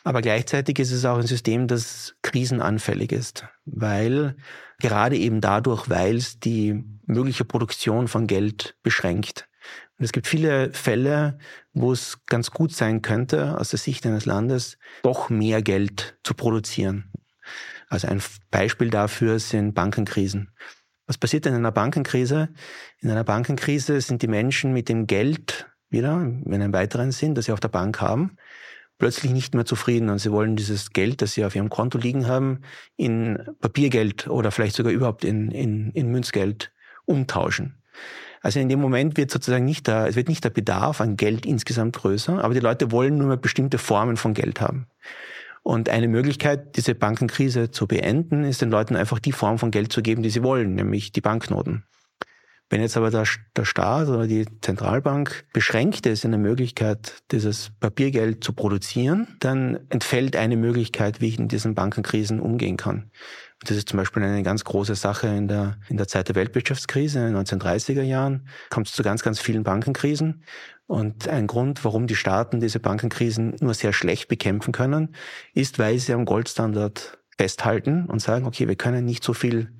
Aber gleichzeitig ist es auch ein System, das krisenanfällig ist, weil gerade eben dadurch, weil es die mögliche Produktion von Geld beschränkt. Und es gibt viele Fälle, wo es ganz gut sein könnte, aus der Sicht eines Landes, doch mehr Geld zu produzieren. Also ein Beispiel dafür sind Bankenkrisen. Was passiert in einer Bankenkrise? In einer Bankenkrise sind die Menschen mit dem Geld, wieder, in einem weiteren Sinn, das sie auf der Bank haben, plötzlich nicht mehr zufrieden und sie wollen dieses Geld, das sie auf ihrem Konto liegen haben, in Papiergeld oder vielleicht sogar überhaupt in, in, in Münzgeld umtauschen. Also in dem Moment wird sozusagen nicht der, es wird nicht der Bedarf an Geld insgesamt größer, aber die Leute wollen nur mehr bestimmte Formen von Geld haben. Und eine Möglichkeit, diese Bankenkrise zu beenden, ist den Leuten einfach die Form von Geld zu geben, die sie wollen, nämlich die Banknoten. Wenn jetzt aber der, der Staat oder die Zentralbank beschränkt ist in der Möglichkeit, dieses Papiergeld zu produzieren, dann entfällt eine Möglichkeit, wie ich in diesen Bankenkrisen umgehen kann. Das ist zum Beispiel eine ganz große Sache in der, in der Zeit der Weltwirtschaftskrise, in den 1930er Jahren, kommt es zu ganz, ganz vielen Bankenkrisen. Und ein Grund, warum die Staaten diese Bankenkrisen nur sehr schlecht bekämpfen können, ist, weil sie am Goldstandard festhalten und sagen, okay, wir können nicht so viel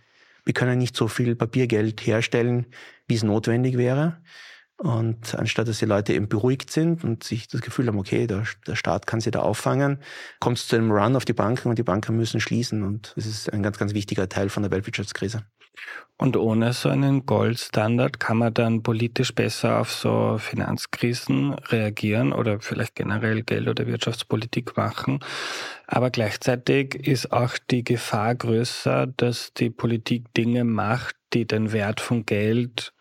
wir können nicht so viel Papiergeld herstellen, wie es notwendig wäre. Und anstatt dass die Leute eben beruhigt sind und sich das Gefühl haben, okay, der, der Staat kann sie da auffangen, kommt es zu einem Run auf die Banken und die Banken müssen schließen. Und das ist ein ganz, ganz wichtiger Teil von der Weltwirtschaftskrise. Und ohne so einen Goldstandard kann man dann politisch besser auf so Finanzkrisen reagieren oder vielleicht generell Geld- oder Wirtschaftspolitik machen. Aber gleichzeitig ist auch die Gefahr größer, dass die Politik Dinge macht, die den Wert von Geld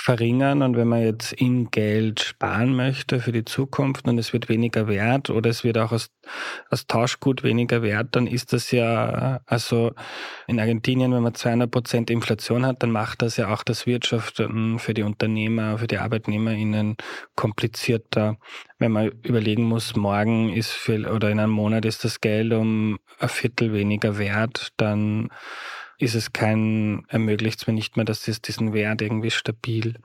verringern und wenn man jetzt in Geld sparen möchte für die Zukunft und es wird weniger wert oder es wird auch als, als Tauschgut weniger wert, dann ist das ja, also in Argentinien, wenn man 200 Prozent Inflation hat, dann macht das ja auch das Wirtschaften für die Unternehmer, für die ArbeitnehmerInnen komplizierter. Wenn man überlegen muss, morgen ist viel, oder in einem Monat ist das Geld um ein Viertel weniger wert, dann ist es kein, ermöglicht es mir nicht mehr, dass es diesen Wert irgendwie stabil,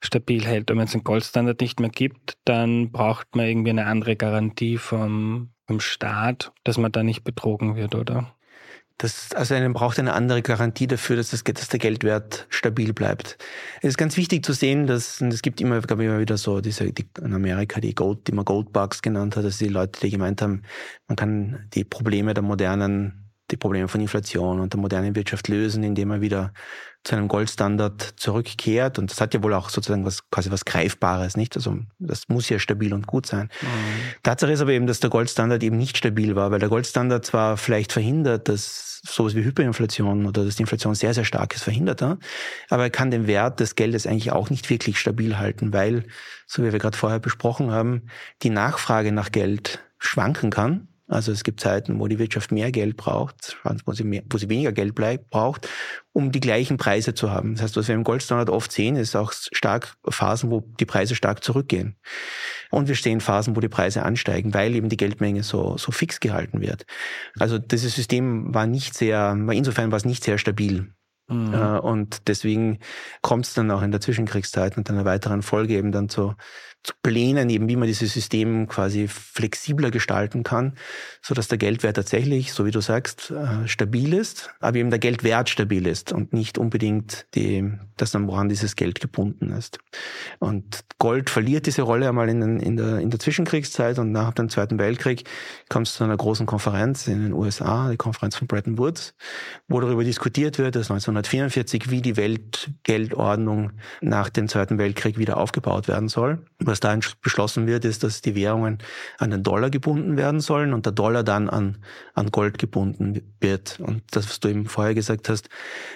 stabil hält. Und wenn es einen Goldstandard nicht mehr gibt, dann braucht man irgendwie eine andere Garantie vom, vom Staat, dass man da nicht betrogen wird, oder? Das, also man braucht eine andere Garantie dafür, dass, das, dass der Geldwert stabil bleibt. Es ist ganz wichtig zu sehen, dass und es gibt immer, glaube ich, immer wieder so diese die, in Amerika die Gold, die man Goldbugs genannt hat, dass die Leute, die gemeint haben, man kann die Probleme der modernen die Probleme von Inflation und der modernen Wirtschaft lösen, indem er wieder zu einem Goldstandard zurückkehrt. Und das hat ja wohl auch sozusagen was, quasi was Greifbares, nicht? Also, das muss ja stabil und gut sein. Mhm. Tatsache ist aber eben, dass der Goldstandard eben nicht stabil war, weil der Goldstandard zwar vielleicht verhindert, dass sowas wie Hyperinflation oder dass die Inflation sehr, sehr stark ist, verhindert er, aber er kann den Wert des Geldes eigentlich auch nicht wirklich stabil halten, weil, so wie wir gerade vorher besprochen haben, die Nachfrage nach Geld schwanken kann also es gibt Zeiten, wo die Wirtschaft mehr Geld braucht, wo sie, mehr, wo sie weniger Geld bleibt, braucht, um die gleichen Preise zu haben. Das heißt, was wir im Goldstandard oft sehen, ist auch stark Phasen, wo die Preise stark zurückgehen. Und wir sehen Phasen, wo die Preise ansteigen, weil eben die Geldmenge so, so fix gehalten wird. Also dieses System war nicht sehr, insofern war es nicht sehr stabil. Mhm. Äh, und deswegen kommt es dann auch in der Zwischenkriegszeit und einer weiteren Folge eben dann zu, zu Plänen, eben wie man dieses System quasi flexibler gestalten kann, so dass der Geldwert tatsächlich, so wie du sagst, äh, stabil ist, aber eben der Geldwert stabil ist und nicht unbedingt die, dann woran dieses Geld gebunden ist. Und Gold verliert diese Rolle einmal in, in, der, in der Zwischenkriegszeit und nach dem Zweiten Weltkrieg kommt es zu einer großen Konferenz in den USA, die Konferenz von Bretton Woods, wo darüber diskutiert wird, dass 1944, wie die Weltgeldordnung nach dem Zweiten Weltkrieg wieder aufgebaut werden soll was da beschlossen wird, ist, dass die Währungen an den Dollar gebunden werden sollen und der Dollar dann an, an Gold gebunden wird. Und das, was du eben vorher gesagt hast,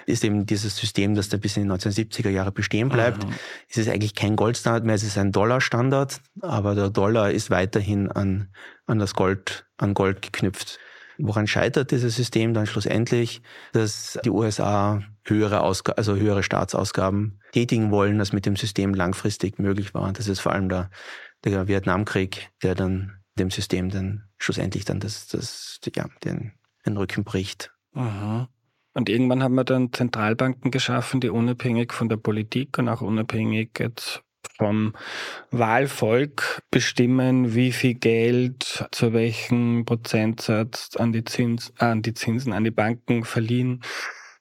ist eben dieses System, das da bis in die 1970er Jahre bestehen bleibt. Mhm. Es ist eigentlich kein Goldstandard mehr, es ist ein Dollarstandard, aber der Dollar ist weiterhin an, an das Gold, an Gold geknüpft. Woran scheitert dieses System dann schlussendlich? Dass die USA höhere, Ausg also höhere Staatsausgaben tätigen wollen, als mit dem System langfristig möglich war. Das ist vor allem der, der Vietnamkrieg, der dann dem System dann schlussendlich dann das, das, ja, den, den Rücken bricht. Aha. Und irgendwann haben wir dann Zentralbanken geschaffen, die unabhängig von der Politik und auch unabhängig jetzt vom Wahlvolk bestimmen, wie viel Geld zu welchem Prozentsatz an die, Zins, äh, an die Zinsen, an die Banken verliehen,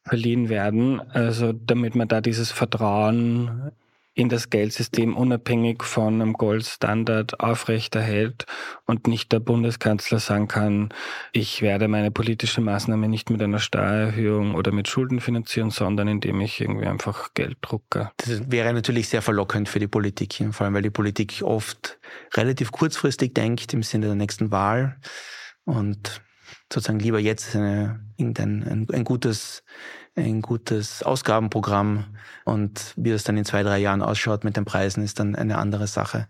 verliehen werden. Also damit man da dieses Vertrauen in das Geldsystem unabhängig von einem Goldstandard aufrechterhält und nicht der Bundeskanzler sagen kann, ich werde meine politische Maßnahme nicht mit einer Steuererhöhung oder mit Schulden finanzieren, sondern indem ich irgendwie einfach Geld drucke. Das wäre natürlich sehr verlockend für die Politik, vor allem weil die Politik oft relativ kurzfristig denkt im Sinne der nächsten Wahl und sozusagen lieber jetzt eine, ein, ein gutes ein gutes Ausgabenprogramm und wie das dann in zwei, drei Jahren ausschaut mit den Preisen, ist dann eine andere Sache.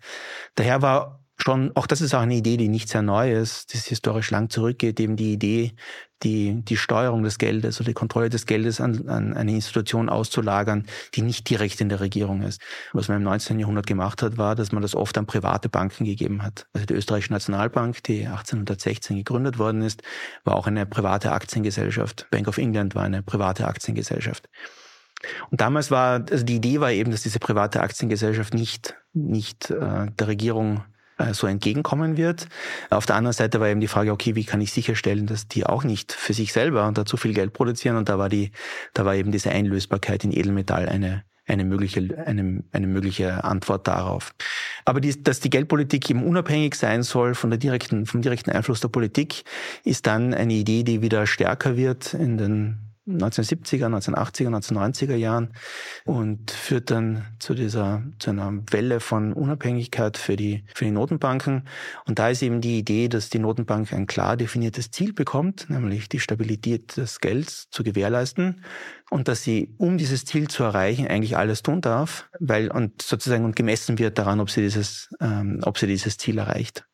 Daher war schon, auch das ist auch eine Idee, die nicht sehr neu ist, die historisch lang zurückgeht, eben die Idee, die, die Steuerung des Geldes oder die Kontrolle des Geldes an, an eine Institution auszulagern, die nicht direkt in der Regierung ist. Was man im 19. Jahrhundert gemacht hat, war, dass man das oft an private Banken gegeben hat. Also die Österreichische Nationalbank, die 1816 gegründet worden ist, war auch eine private Aktiengesellschaft. Bank of England war eine private Aktiengesellschaft. Und damals war, also die Idee war eben, dass diese private Aktiengesellschaft nicht, nicht äh, der Regierung so entgegenkommen wird. Auf der anderen Seite war eben die Frage, okay, wie kann ich sicherstellen, dass die auch nicht für sich selber und dazu viel Geld produzieren? Und da war die, da war eben diese Einlösbarkeit in Edelmetall eine, eine mögliche, eine, eine mögliche Antwort darauf. Aber die, dass die Geldpolitik eben unabhängig sein soll von der direkten, vom direkten Einfluss der Politik, ist dann eine Idee, die wieder stärker wird in den 1970er, 1980er, 1990er Jahren und führt dann zu dieser, zu einer Welle von Unabhängigkeit für die, für die Notenbanken. Und da ist eben die Idee, dass die Notenbank ein klar definiertes Ziel bekommt, nämlich die Stabilität des Gelds zu gewährleisten und dass sie, um dieses Ziel zu erreichen, eigentlich alles tun darf, weil, und sozusagen, und gemessen wird daran, ob sie dieses, ähm, ob sie dieses Ziel erreicht.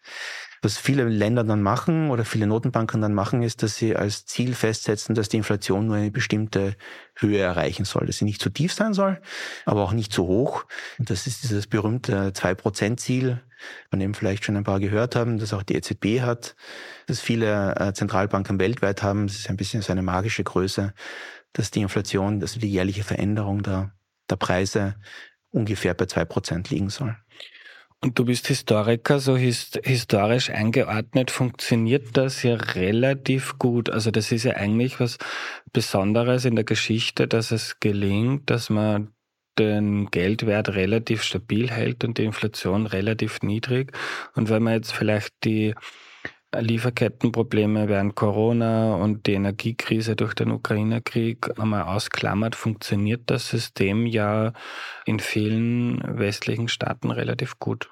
Was viele Länder dann machen oder viele Notenbanken dann machen, ist, dass sie als Ziel festsetzen, dass die Inflation nur eine bestimmte Höhe erreichen soll, dass sie nicht zu tief sein soll, aber auch nicht zu hoch. Und das ist dieses berühmte 2%-Ziel, von dem vielleicht schon ein paar gehört haben, das auch die EZB hat, das viele äh, Zentralbanken weltweit haben. Das ist ein bisschen so eine magische Größe, dass die Inflation, also die jährliche Veränderung der, der Preise ungefähr bei 2% liegen soll. Und du bist Historiker, so hist historisch eingeordnet funktioniert das ja relativ gut. Also das ist ja eigentlich was Besonderes in der Geschichte, dass es gelingt, dass man den Geldwert relativ stabil hält und die Inflation relativ niedrig. Und wenn man jetzt vielleicht die Lieferkettenprobleme während Corona und die Energiekrise durch den Ukraine-Krieg einmal ausklammert, funktioniert das System ja in vielen westlichen Staaten relativ gut.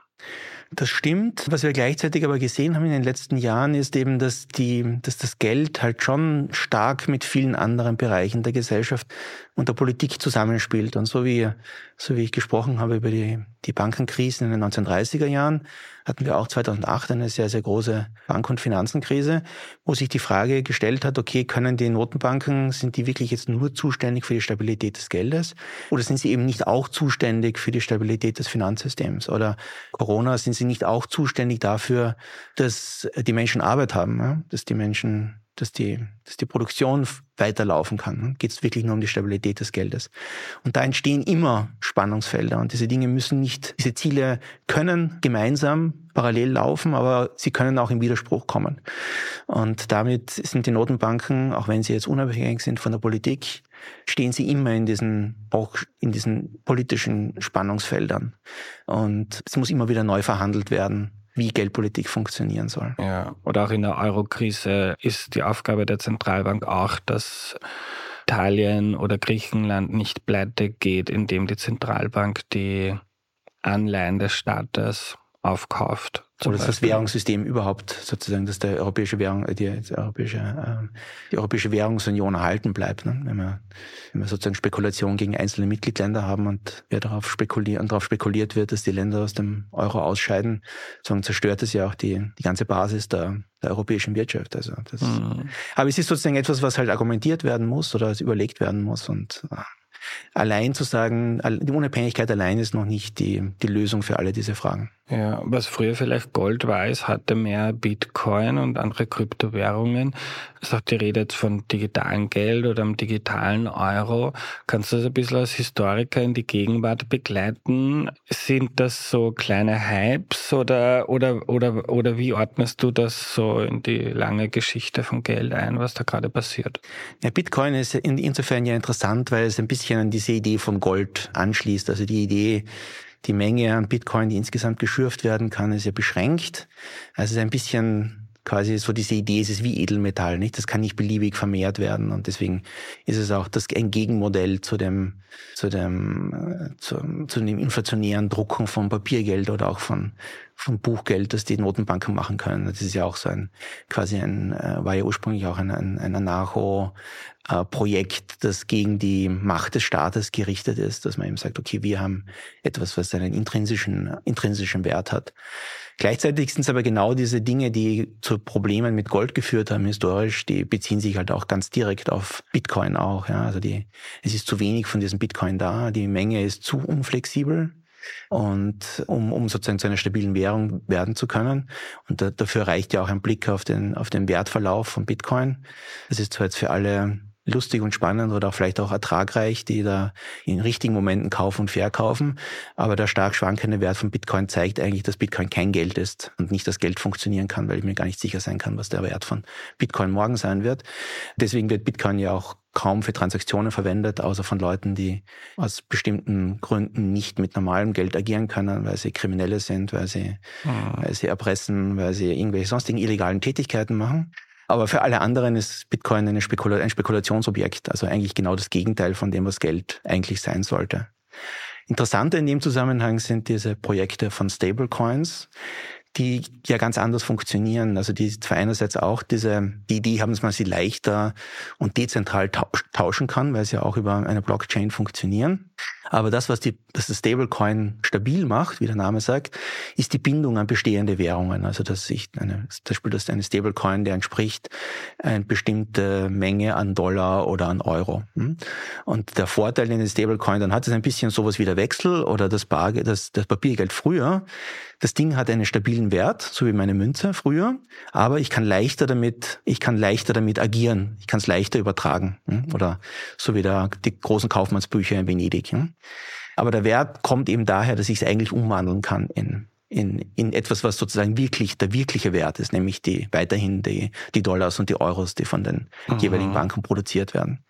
Das stimmt. Was wir gleichzeitig aber gesehen haben in den letzten Jahren ist eben, dass die, dass das Geld halt schon stark mit vielen anderen Bereichen der Gesellschaft und der Politik zusammenspielt. Und so wie, so wie ich gesprochen habe über die, die Bankenkrisen in den 1930er Jahren, hatten wir auch 2008 eine sehr, sehr große Bank- und Finanzenkrise, wo sich die Frage gestellt hat, okay, können die Notenbanken, sind die wirklich jetzt nur zuständig für die Stabilität des Geldes oder sind sie eben nicht auch zuständig für die Stabilität des Finanzsystems? Oder Corona, sind sie nicht auch zuständig dafür, dass die Menschen Arbeit haben, ja? dass die Menschen dass die, dass die Produktion weiterlaufen kann. Geht es wirklich nur um die Stabilität des Geldes. Und da entstehen immer Spannungsfelder und diese Dinge müssen nicht, diese Ziele können gemeinsam parallel laufen, aber sie können auch im Widerspruch kommen. Und damit sind die Notenbanken, auch wenn sie jetzt unabhängig sind von der Politik, stehen sie immer in diesen, auch in diesen politischen Spannungsfeldern. Und es muss immer wieder neu verhandelt werden wie Geldpolitik funktionieren soll. Ja, oder auch in der Eurokrise ist die Aufgabe der Zentralbank auch, dass Italien oder Griechenland nicht pleite geht, indem die Zentralbank die Anleihen des Staates aufkauft oder dass das Währungssystem überhaupt sozusagen, dass der europäische Währung, die, die europäische, äh, die europäische Währungsunion erhalten bleibt. Ne? Wenn, wir, wenn wir sozusagen Spekulation gegen einzelne Mitgliedsländer haben und wer darauf spekuliert, und darauf spekuliert wird, dass die Länder aus dem Euro ausscheiden, sozusagen zerstört es ja auch die, die ganze Basis der, der europäischen Wirtschaft. Also das, mhm. Aber es ist sozusagen etwas, was halt argumentiert werden muss oder überlegt werden muss und äh, allein zu sagen, die Unabhängigkeit allein ist noch nicht die, die Lösung für alle diese Fragen. Ja, was früher vielleicht Gold war, ist heute mehr Bitcoin und andere Kryptowährungen. Es ist auch die Rede jetzt von digitalen Geld oder einem digitalen Euro. Kannst du das ein bisschen als Historiker in die Gegenwart begleiten? Sind das so kleine Hypes oder, oder, oder, oder wie ordnest du das so in die lange Geschichte von Geld ein, was da gerade passiert? Ja, Bitcoin ist insofern ja interessant, weil es ein bisschen an diese Idee von Gold anschließt. Also die Idee, die Menge an Bitcoin, die insgesamt geschürft werden kann, ist ja beschränkt. Also es ist ein bisschen quasi so diese Idee, es ist wie Edelmetall, nicht? Das kann nicht beliebig vermehrt werden und deswegen ist es auch das ein Gegenmodell zu dem, zu dem, äh, zu, zu dem inflationären Drucken von Papiergeld oder auch von, von Buchgeld, das die Notenbanken machen können. Das ist ja auch so ein, quasi ein, äh, war ja ursprünglich auch ein, ein, ein Anarcho, Projekt, das gegen die Macht des Staates gerichtet ist, dass man eben sagt, okay, wir haben etwas, was einen intrinsischen, intrinsischen Wert hat. Gleichzeitig sind es aber genau diese Dinge, die zu Problemen mit Gold geführt haben historisch, die beziehen sich halt auch ganz direkt auf Bitcoin auch. Ja. Also die, es ist zu wenig von diesem Bitcoin da, die Menge ist zu unflexibel. Und um, um sozusagen zu einer stabilen Währung werden zu können. Und da, dafür reicht ja auch ein Blick auf den, auf den Wertverlauf von Bitcoin. Das ist zwar jetzt für alle lustig und spannend oder auch vielleicht auch ertragreich, die da in richtigen Momenten kaufen und verkaufen. Aber der stark schwankende Wert von Bitcoin zeigt eigentlich, dass Bitcoin kein Geld ist und nicht das Geld funktionieren kann, weil ich mir gar nicht sicher sein kann, was der Wert von Bitcoin morgen sein wird. Deswegen wird Bitcoin ja auch kaum für Transaktionen verwendet, außer von Leuten, die aus bestimmten Gründen nicht mit normalem Geld agieren können, weil sie Kriminelle sind, weil sie, mhm. weil sie erpressen, weil sie irgendwelche sonstigen illegalen Tätigkeiten machen. Aber für alle anderen ist Bitcoin eine Spekula ein Spekulationsobjekt, also eigentlich genau das Gegenteil von dem, was Geld eigentlich sein sollte. Interessanter in dem Zusammenhang sind diese Projekte von Stablecoins, die ja ganz anders funktionieren. Also die zwar einerseits auch diese, die Idee haben, dass man sie leichter und dezentral tauschen kann, weil sie ja auch über eine Blockchain funktionieren. Aber das, was, die, das Stablecoin stabil macht, wie der Name sagt, ist die Bindung an bestehende Währungen. Also dass sich eine, zum Beispiel das eine Stablecoin, der entspricht eine bestimmte Menge an Dollar oder an Euro. Hm? Und der Vorteil den Stablecoin dann hat es ein bisschen sowas wie der Wechsel oder das, Bar, das, das Papiergeld früher. Das Ding hat einen stabilen Wert, so wie meine Münze früher, aber ich kann leichter damit, ich kann leichter damit agieren. Ich kann es leichter übertragen. Oder so wie der, die großen Kaufmannsbücher in Venedig. Aber der Wert kommt eben daher, dass ich es eigentlich umwandeln kann in, in, in etwas, was sozusagen wirklich der wirkliche Wert ist, nämlich die weiterhin die, die Dollars und die Euros, die von den Aha. jeweiligen Banken produziert werden.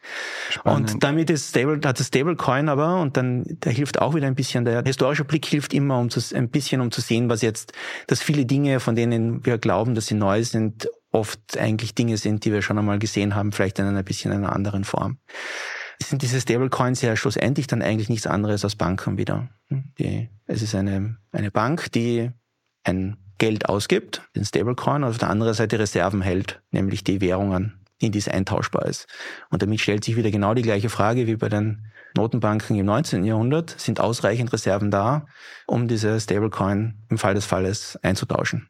Spannend. Und damit ist Stable, hat das Stablecoin aber, und dann, der hilft auch wieder ein bisschen, der historische Blick hilft immer, um zu, ein bisschen, um zu sehen, was jetzt, dass viele Dinge, von denen wir glauben, dass sie neu sind, oft eigentlich Dinge sind, die wir schon einmal gesehen haben, vielleicht in einer bisschen einer anderen Form sind diese Stablecoins ja schlussendlich dann eigentlich nichts anderes als Banken wieder. Die, es ist eine, eine Bank, die ein Geld ausgibt, den Stablecoin, und auf der anderen Seite Reserven hält, nämlich die Währungen, in die es eintauschbar ist. Und damit stellt sich wieder genau die gleiche Frage wie bei den Notenbanken im 19. Jahrhundert. Sind ausreichend Reserven da, um diese Stablecoin im Fall des Falles einzutauschen?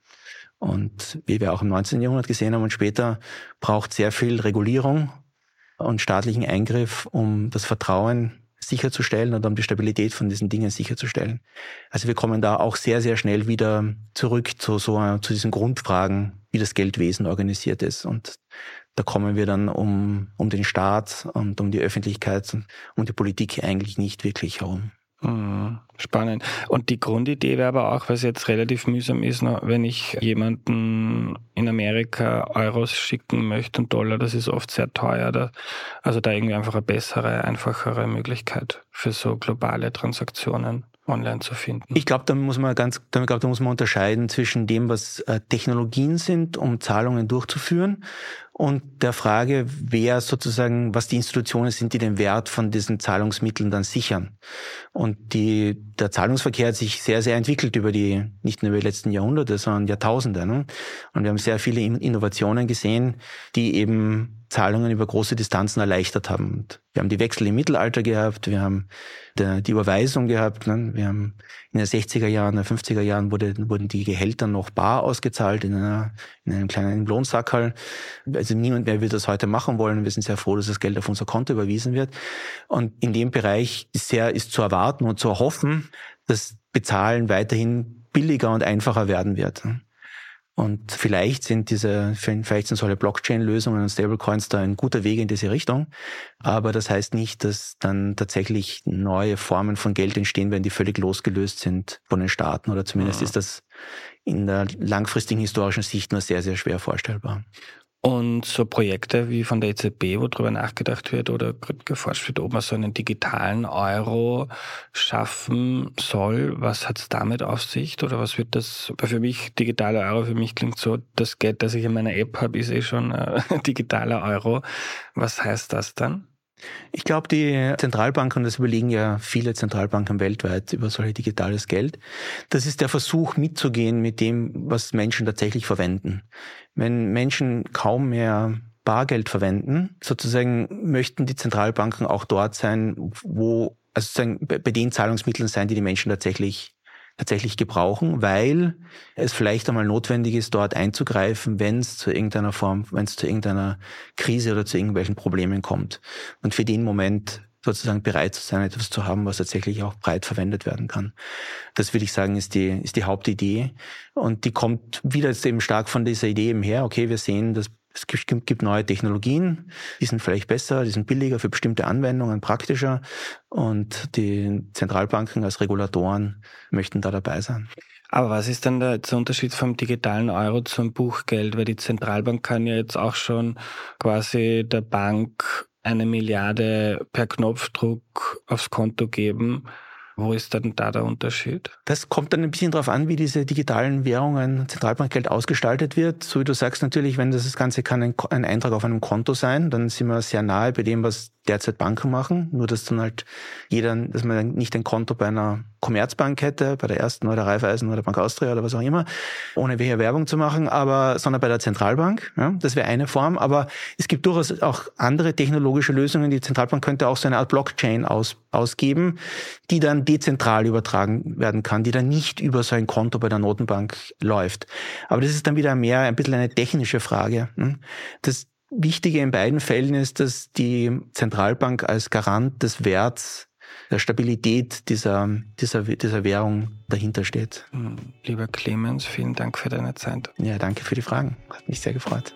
Und wie wir auch im 19. Jahrhundert gesehen haben und später, braucht sehr viel Regulierung und staatlichen Eingriff, um das Vertrauen sicherzustellen und um die Stabilität von diesen Dingen sicherzustellen. Also wir kommen da auch sehr, sehr schnell wieder zurück zu so zu diesen Grundfragen, wie das Geldwesen organisiert ist. Und da kommen wir dann um, um den Staat und um die Öffentlichkeit und um die Politik eigentlich nicht wirklich herum. Spannend. Und die Grundidee wäre aber auch, was jetzt relativ mühsam ist, wenn ich jemanden in Amerika Euros schicken möchte und Dollar, das ist oft sehr teuer. also da irgendwie einfach eine bessere, einfachere Möglichkeit für so globale Transaktionen online zu finden. Ich glaube, da muss man ganz, ich glaube, da muss man unterscheiden zwischen dem, was äh, Technologien sind, um Zahlungen durchzuführen und der Frage, wer sozusagen, was die Institutionen sind, die den Wert von diesen Zahlungsmitteln dann sichern. Und die, der Zahlungsverkehr hat sich sehr, sehr entwickelt über die, nicht nur über die letzten Jahrhunderte, sondern Jahrtausende. Ne? Und wir haben sehr viele Innovationen gesehen, die eben Zahlungen über große Distanzen erleichtert haben. Und wir haben die Wechsel im Mittelalter gehabt, wir haben die Überweisung gehabt, ne? wir haben in den 60er Jahren, in den 50er Jahren wurde, wurden die Gehälter noch bar ausgezahlt in, einer, in einem kleinen Lohnsackerl. Also niemand mehr wird das heute machen wollen. Wir sind sehr froh, dass das Geld auf unser Konto überwiesen wird. Und in dem Bereich ist sehr, ist zu erwarten und zu erhoffen, dass Bezahlen weiterhin billiger und einfacher werden wird. Und vielleicht sind diese, vielleicht sind solche Blockchain-Lösungen und Stablecoins da ein guter Weg in diese Richtung. Aber das heißt nicht, dass dann tatsächlich neue Formen von Geld entstehen werden, die völlig losgelöst sind von den Staaten. Oder zumindest ja. ist das in der langfristigen historischen Sicht nur sehr, sehr schwer vorstellbar. Und so Projekte wie von der EZB, wo darüber nachgedacht wird oder geforscht wird, ob man so einen digitalen Euro schaffen soll, was hat es damit auf sich? Oder was wird das, für mich, digitaler Euro, für mich klingt so, das Geld, das ich in meiner App habe, ist eh schon äh, digitaler Euro. Was heißt das dann? Ich glaube, die Zentralbanken, das überlegen ja viele Zentralbanken weltweit über solche digitales Geld, das ist der Versuch mitzugehen mit dem, was Menschen tatsächlich verwenden. Wenn Menschen kaum mehr Bargeld verwenden, sozusagen möchten die Zentralbanken auch dort sein, wo, also sozusagen bei den Zahlungsmitteln sein, die die Menschen tatsächlich tatsächlich gebrauchen, weil es vielleicht einmal notwendig ist, dort einzugreifen, wenn es zu irgendeiner Form, wenn es zu irgendeiner Krise oder zu irgendwelchen Problemen kommt. Und für den Moment sozusagen bereit zu sein, etwas zu haben, was tatsächlich auch breit verwendet werden kann. Das würde ich sagen, ist die, ist die Hauptidee. Und die kommt wieder jetzt eben stark von dieser Idee eben her. Okay, wir sehen, dass es gibt neue Technologien, die sind vielleicht besser, die sind billiger für bestimmte Anwendungen, praktischer und die Zentralbanken als Regulatoren möchten da dabei sein. Aber was ist der, der, Unterschied vom digitalen Euro zum Buchgeld? Weil die Zentralbank kann ja jetzt auch schon quasi der Bank eine Milliarde per Knopfdruck aufs Konto geben. Wo ist dann da der Unterschied? Das kommt dann ein bisschen darauf an, wie diese digitalen Währungen, Zentralbankgeld ausgestaltet wird. So wie du sagst natürlich, wenn das, das Ganze kann ein, ein Eintrag auf einem Konto sein, dann sind wir sehr nahe bei dem, was derzeit Banken machen. Nur dass dann halt jeder, dass man nicht ein Konto bei einer Commerzbank hätte, bei der ersten oder Raiffeisen oder Bank Austria oder was auch immer, ohne welche Werbung zu machen, aber sondern bei der Zentralbank. Ja, das wäre eine Form. Aber es gibt durchaus auch andere technologische Lösungen. Die Zentralbank könnte auch so eine Art Blockchain aus, ausgeben, die dann dezentral übertragen werden kann, die dann nicht über so ein Konto bei der Notenbank läuft. Aber das ist dann wieder mehr ein bisschen eine technische Frage. Hm? Das Wichtige in beiden Fällen ist, dass die Zentralbank als Garant des Werts der Stabilität dieser, dieser, dieser Währung dahinter steht. Hm, lieber Clemens, vielen Dank für deine Zeit. Ja, danke für die Fragen. Hat mich sehr gefreut.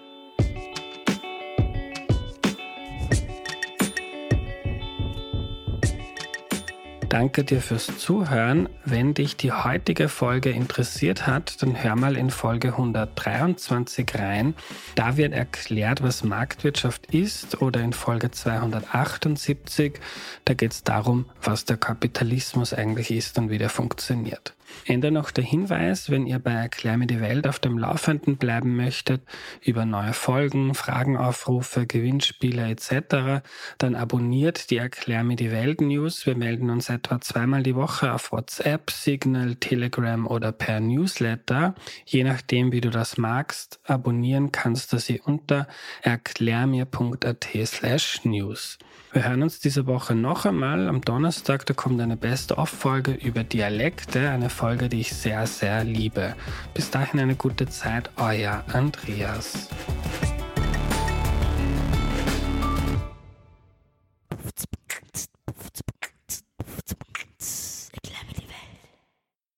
Danke dir fürs Zuhören. Wenn dich die heutige Folge interessiert hat, dann hör mal in Folge 123 rein. Da wird erklärt, was Marktwirtschaft ist oder in Folge 278. Da geht es darum, was der Kapitalismus eigentlich ist und wie der funktioniert. Ende noch der Hinweis, wenn ihr bei Erklär mir die Welt auf dem Laufenden bleiben möchtet, über neue Folgen, Fragenaufrufe, Gewinnspiele etc., dann abonniert die Erklär mir die Welt News. Wir melden uns etwa zweimal die Woche auf WhatsApp, Signal, Telegram oder per Newsletter. Je nachdem, wie du das magst, abonnieren kannst du sie unter erklärmir.at slash news. Wir hören uns diese Woche noch einmal am Donnerstag. Da kommt eine Best-of-Folge über Dialekte, eine Folge, die ich sehr, sehr liebe. Bis dahin eine gute Zeit, euer Andreas.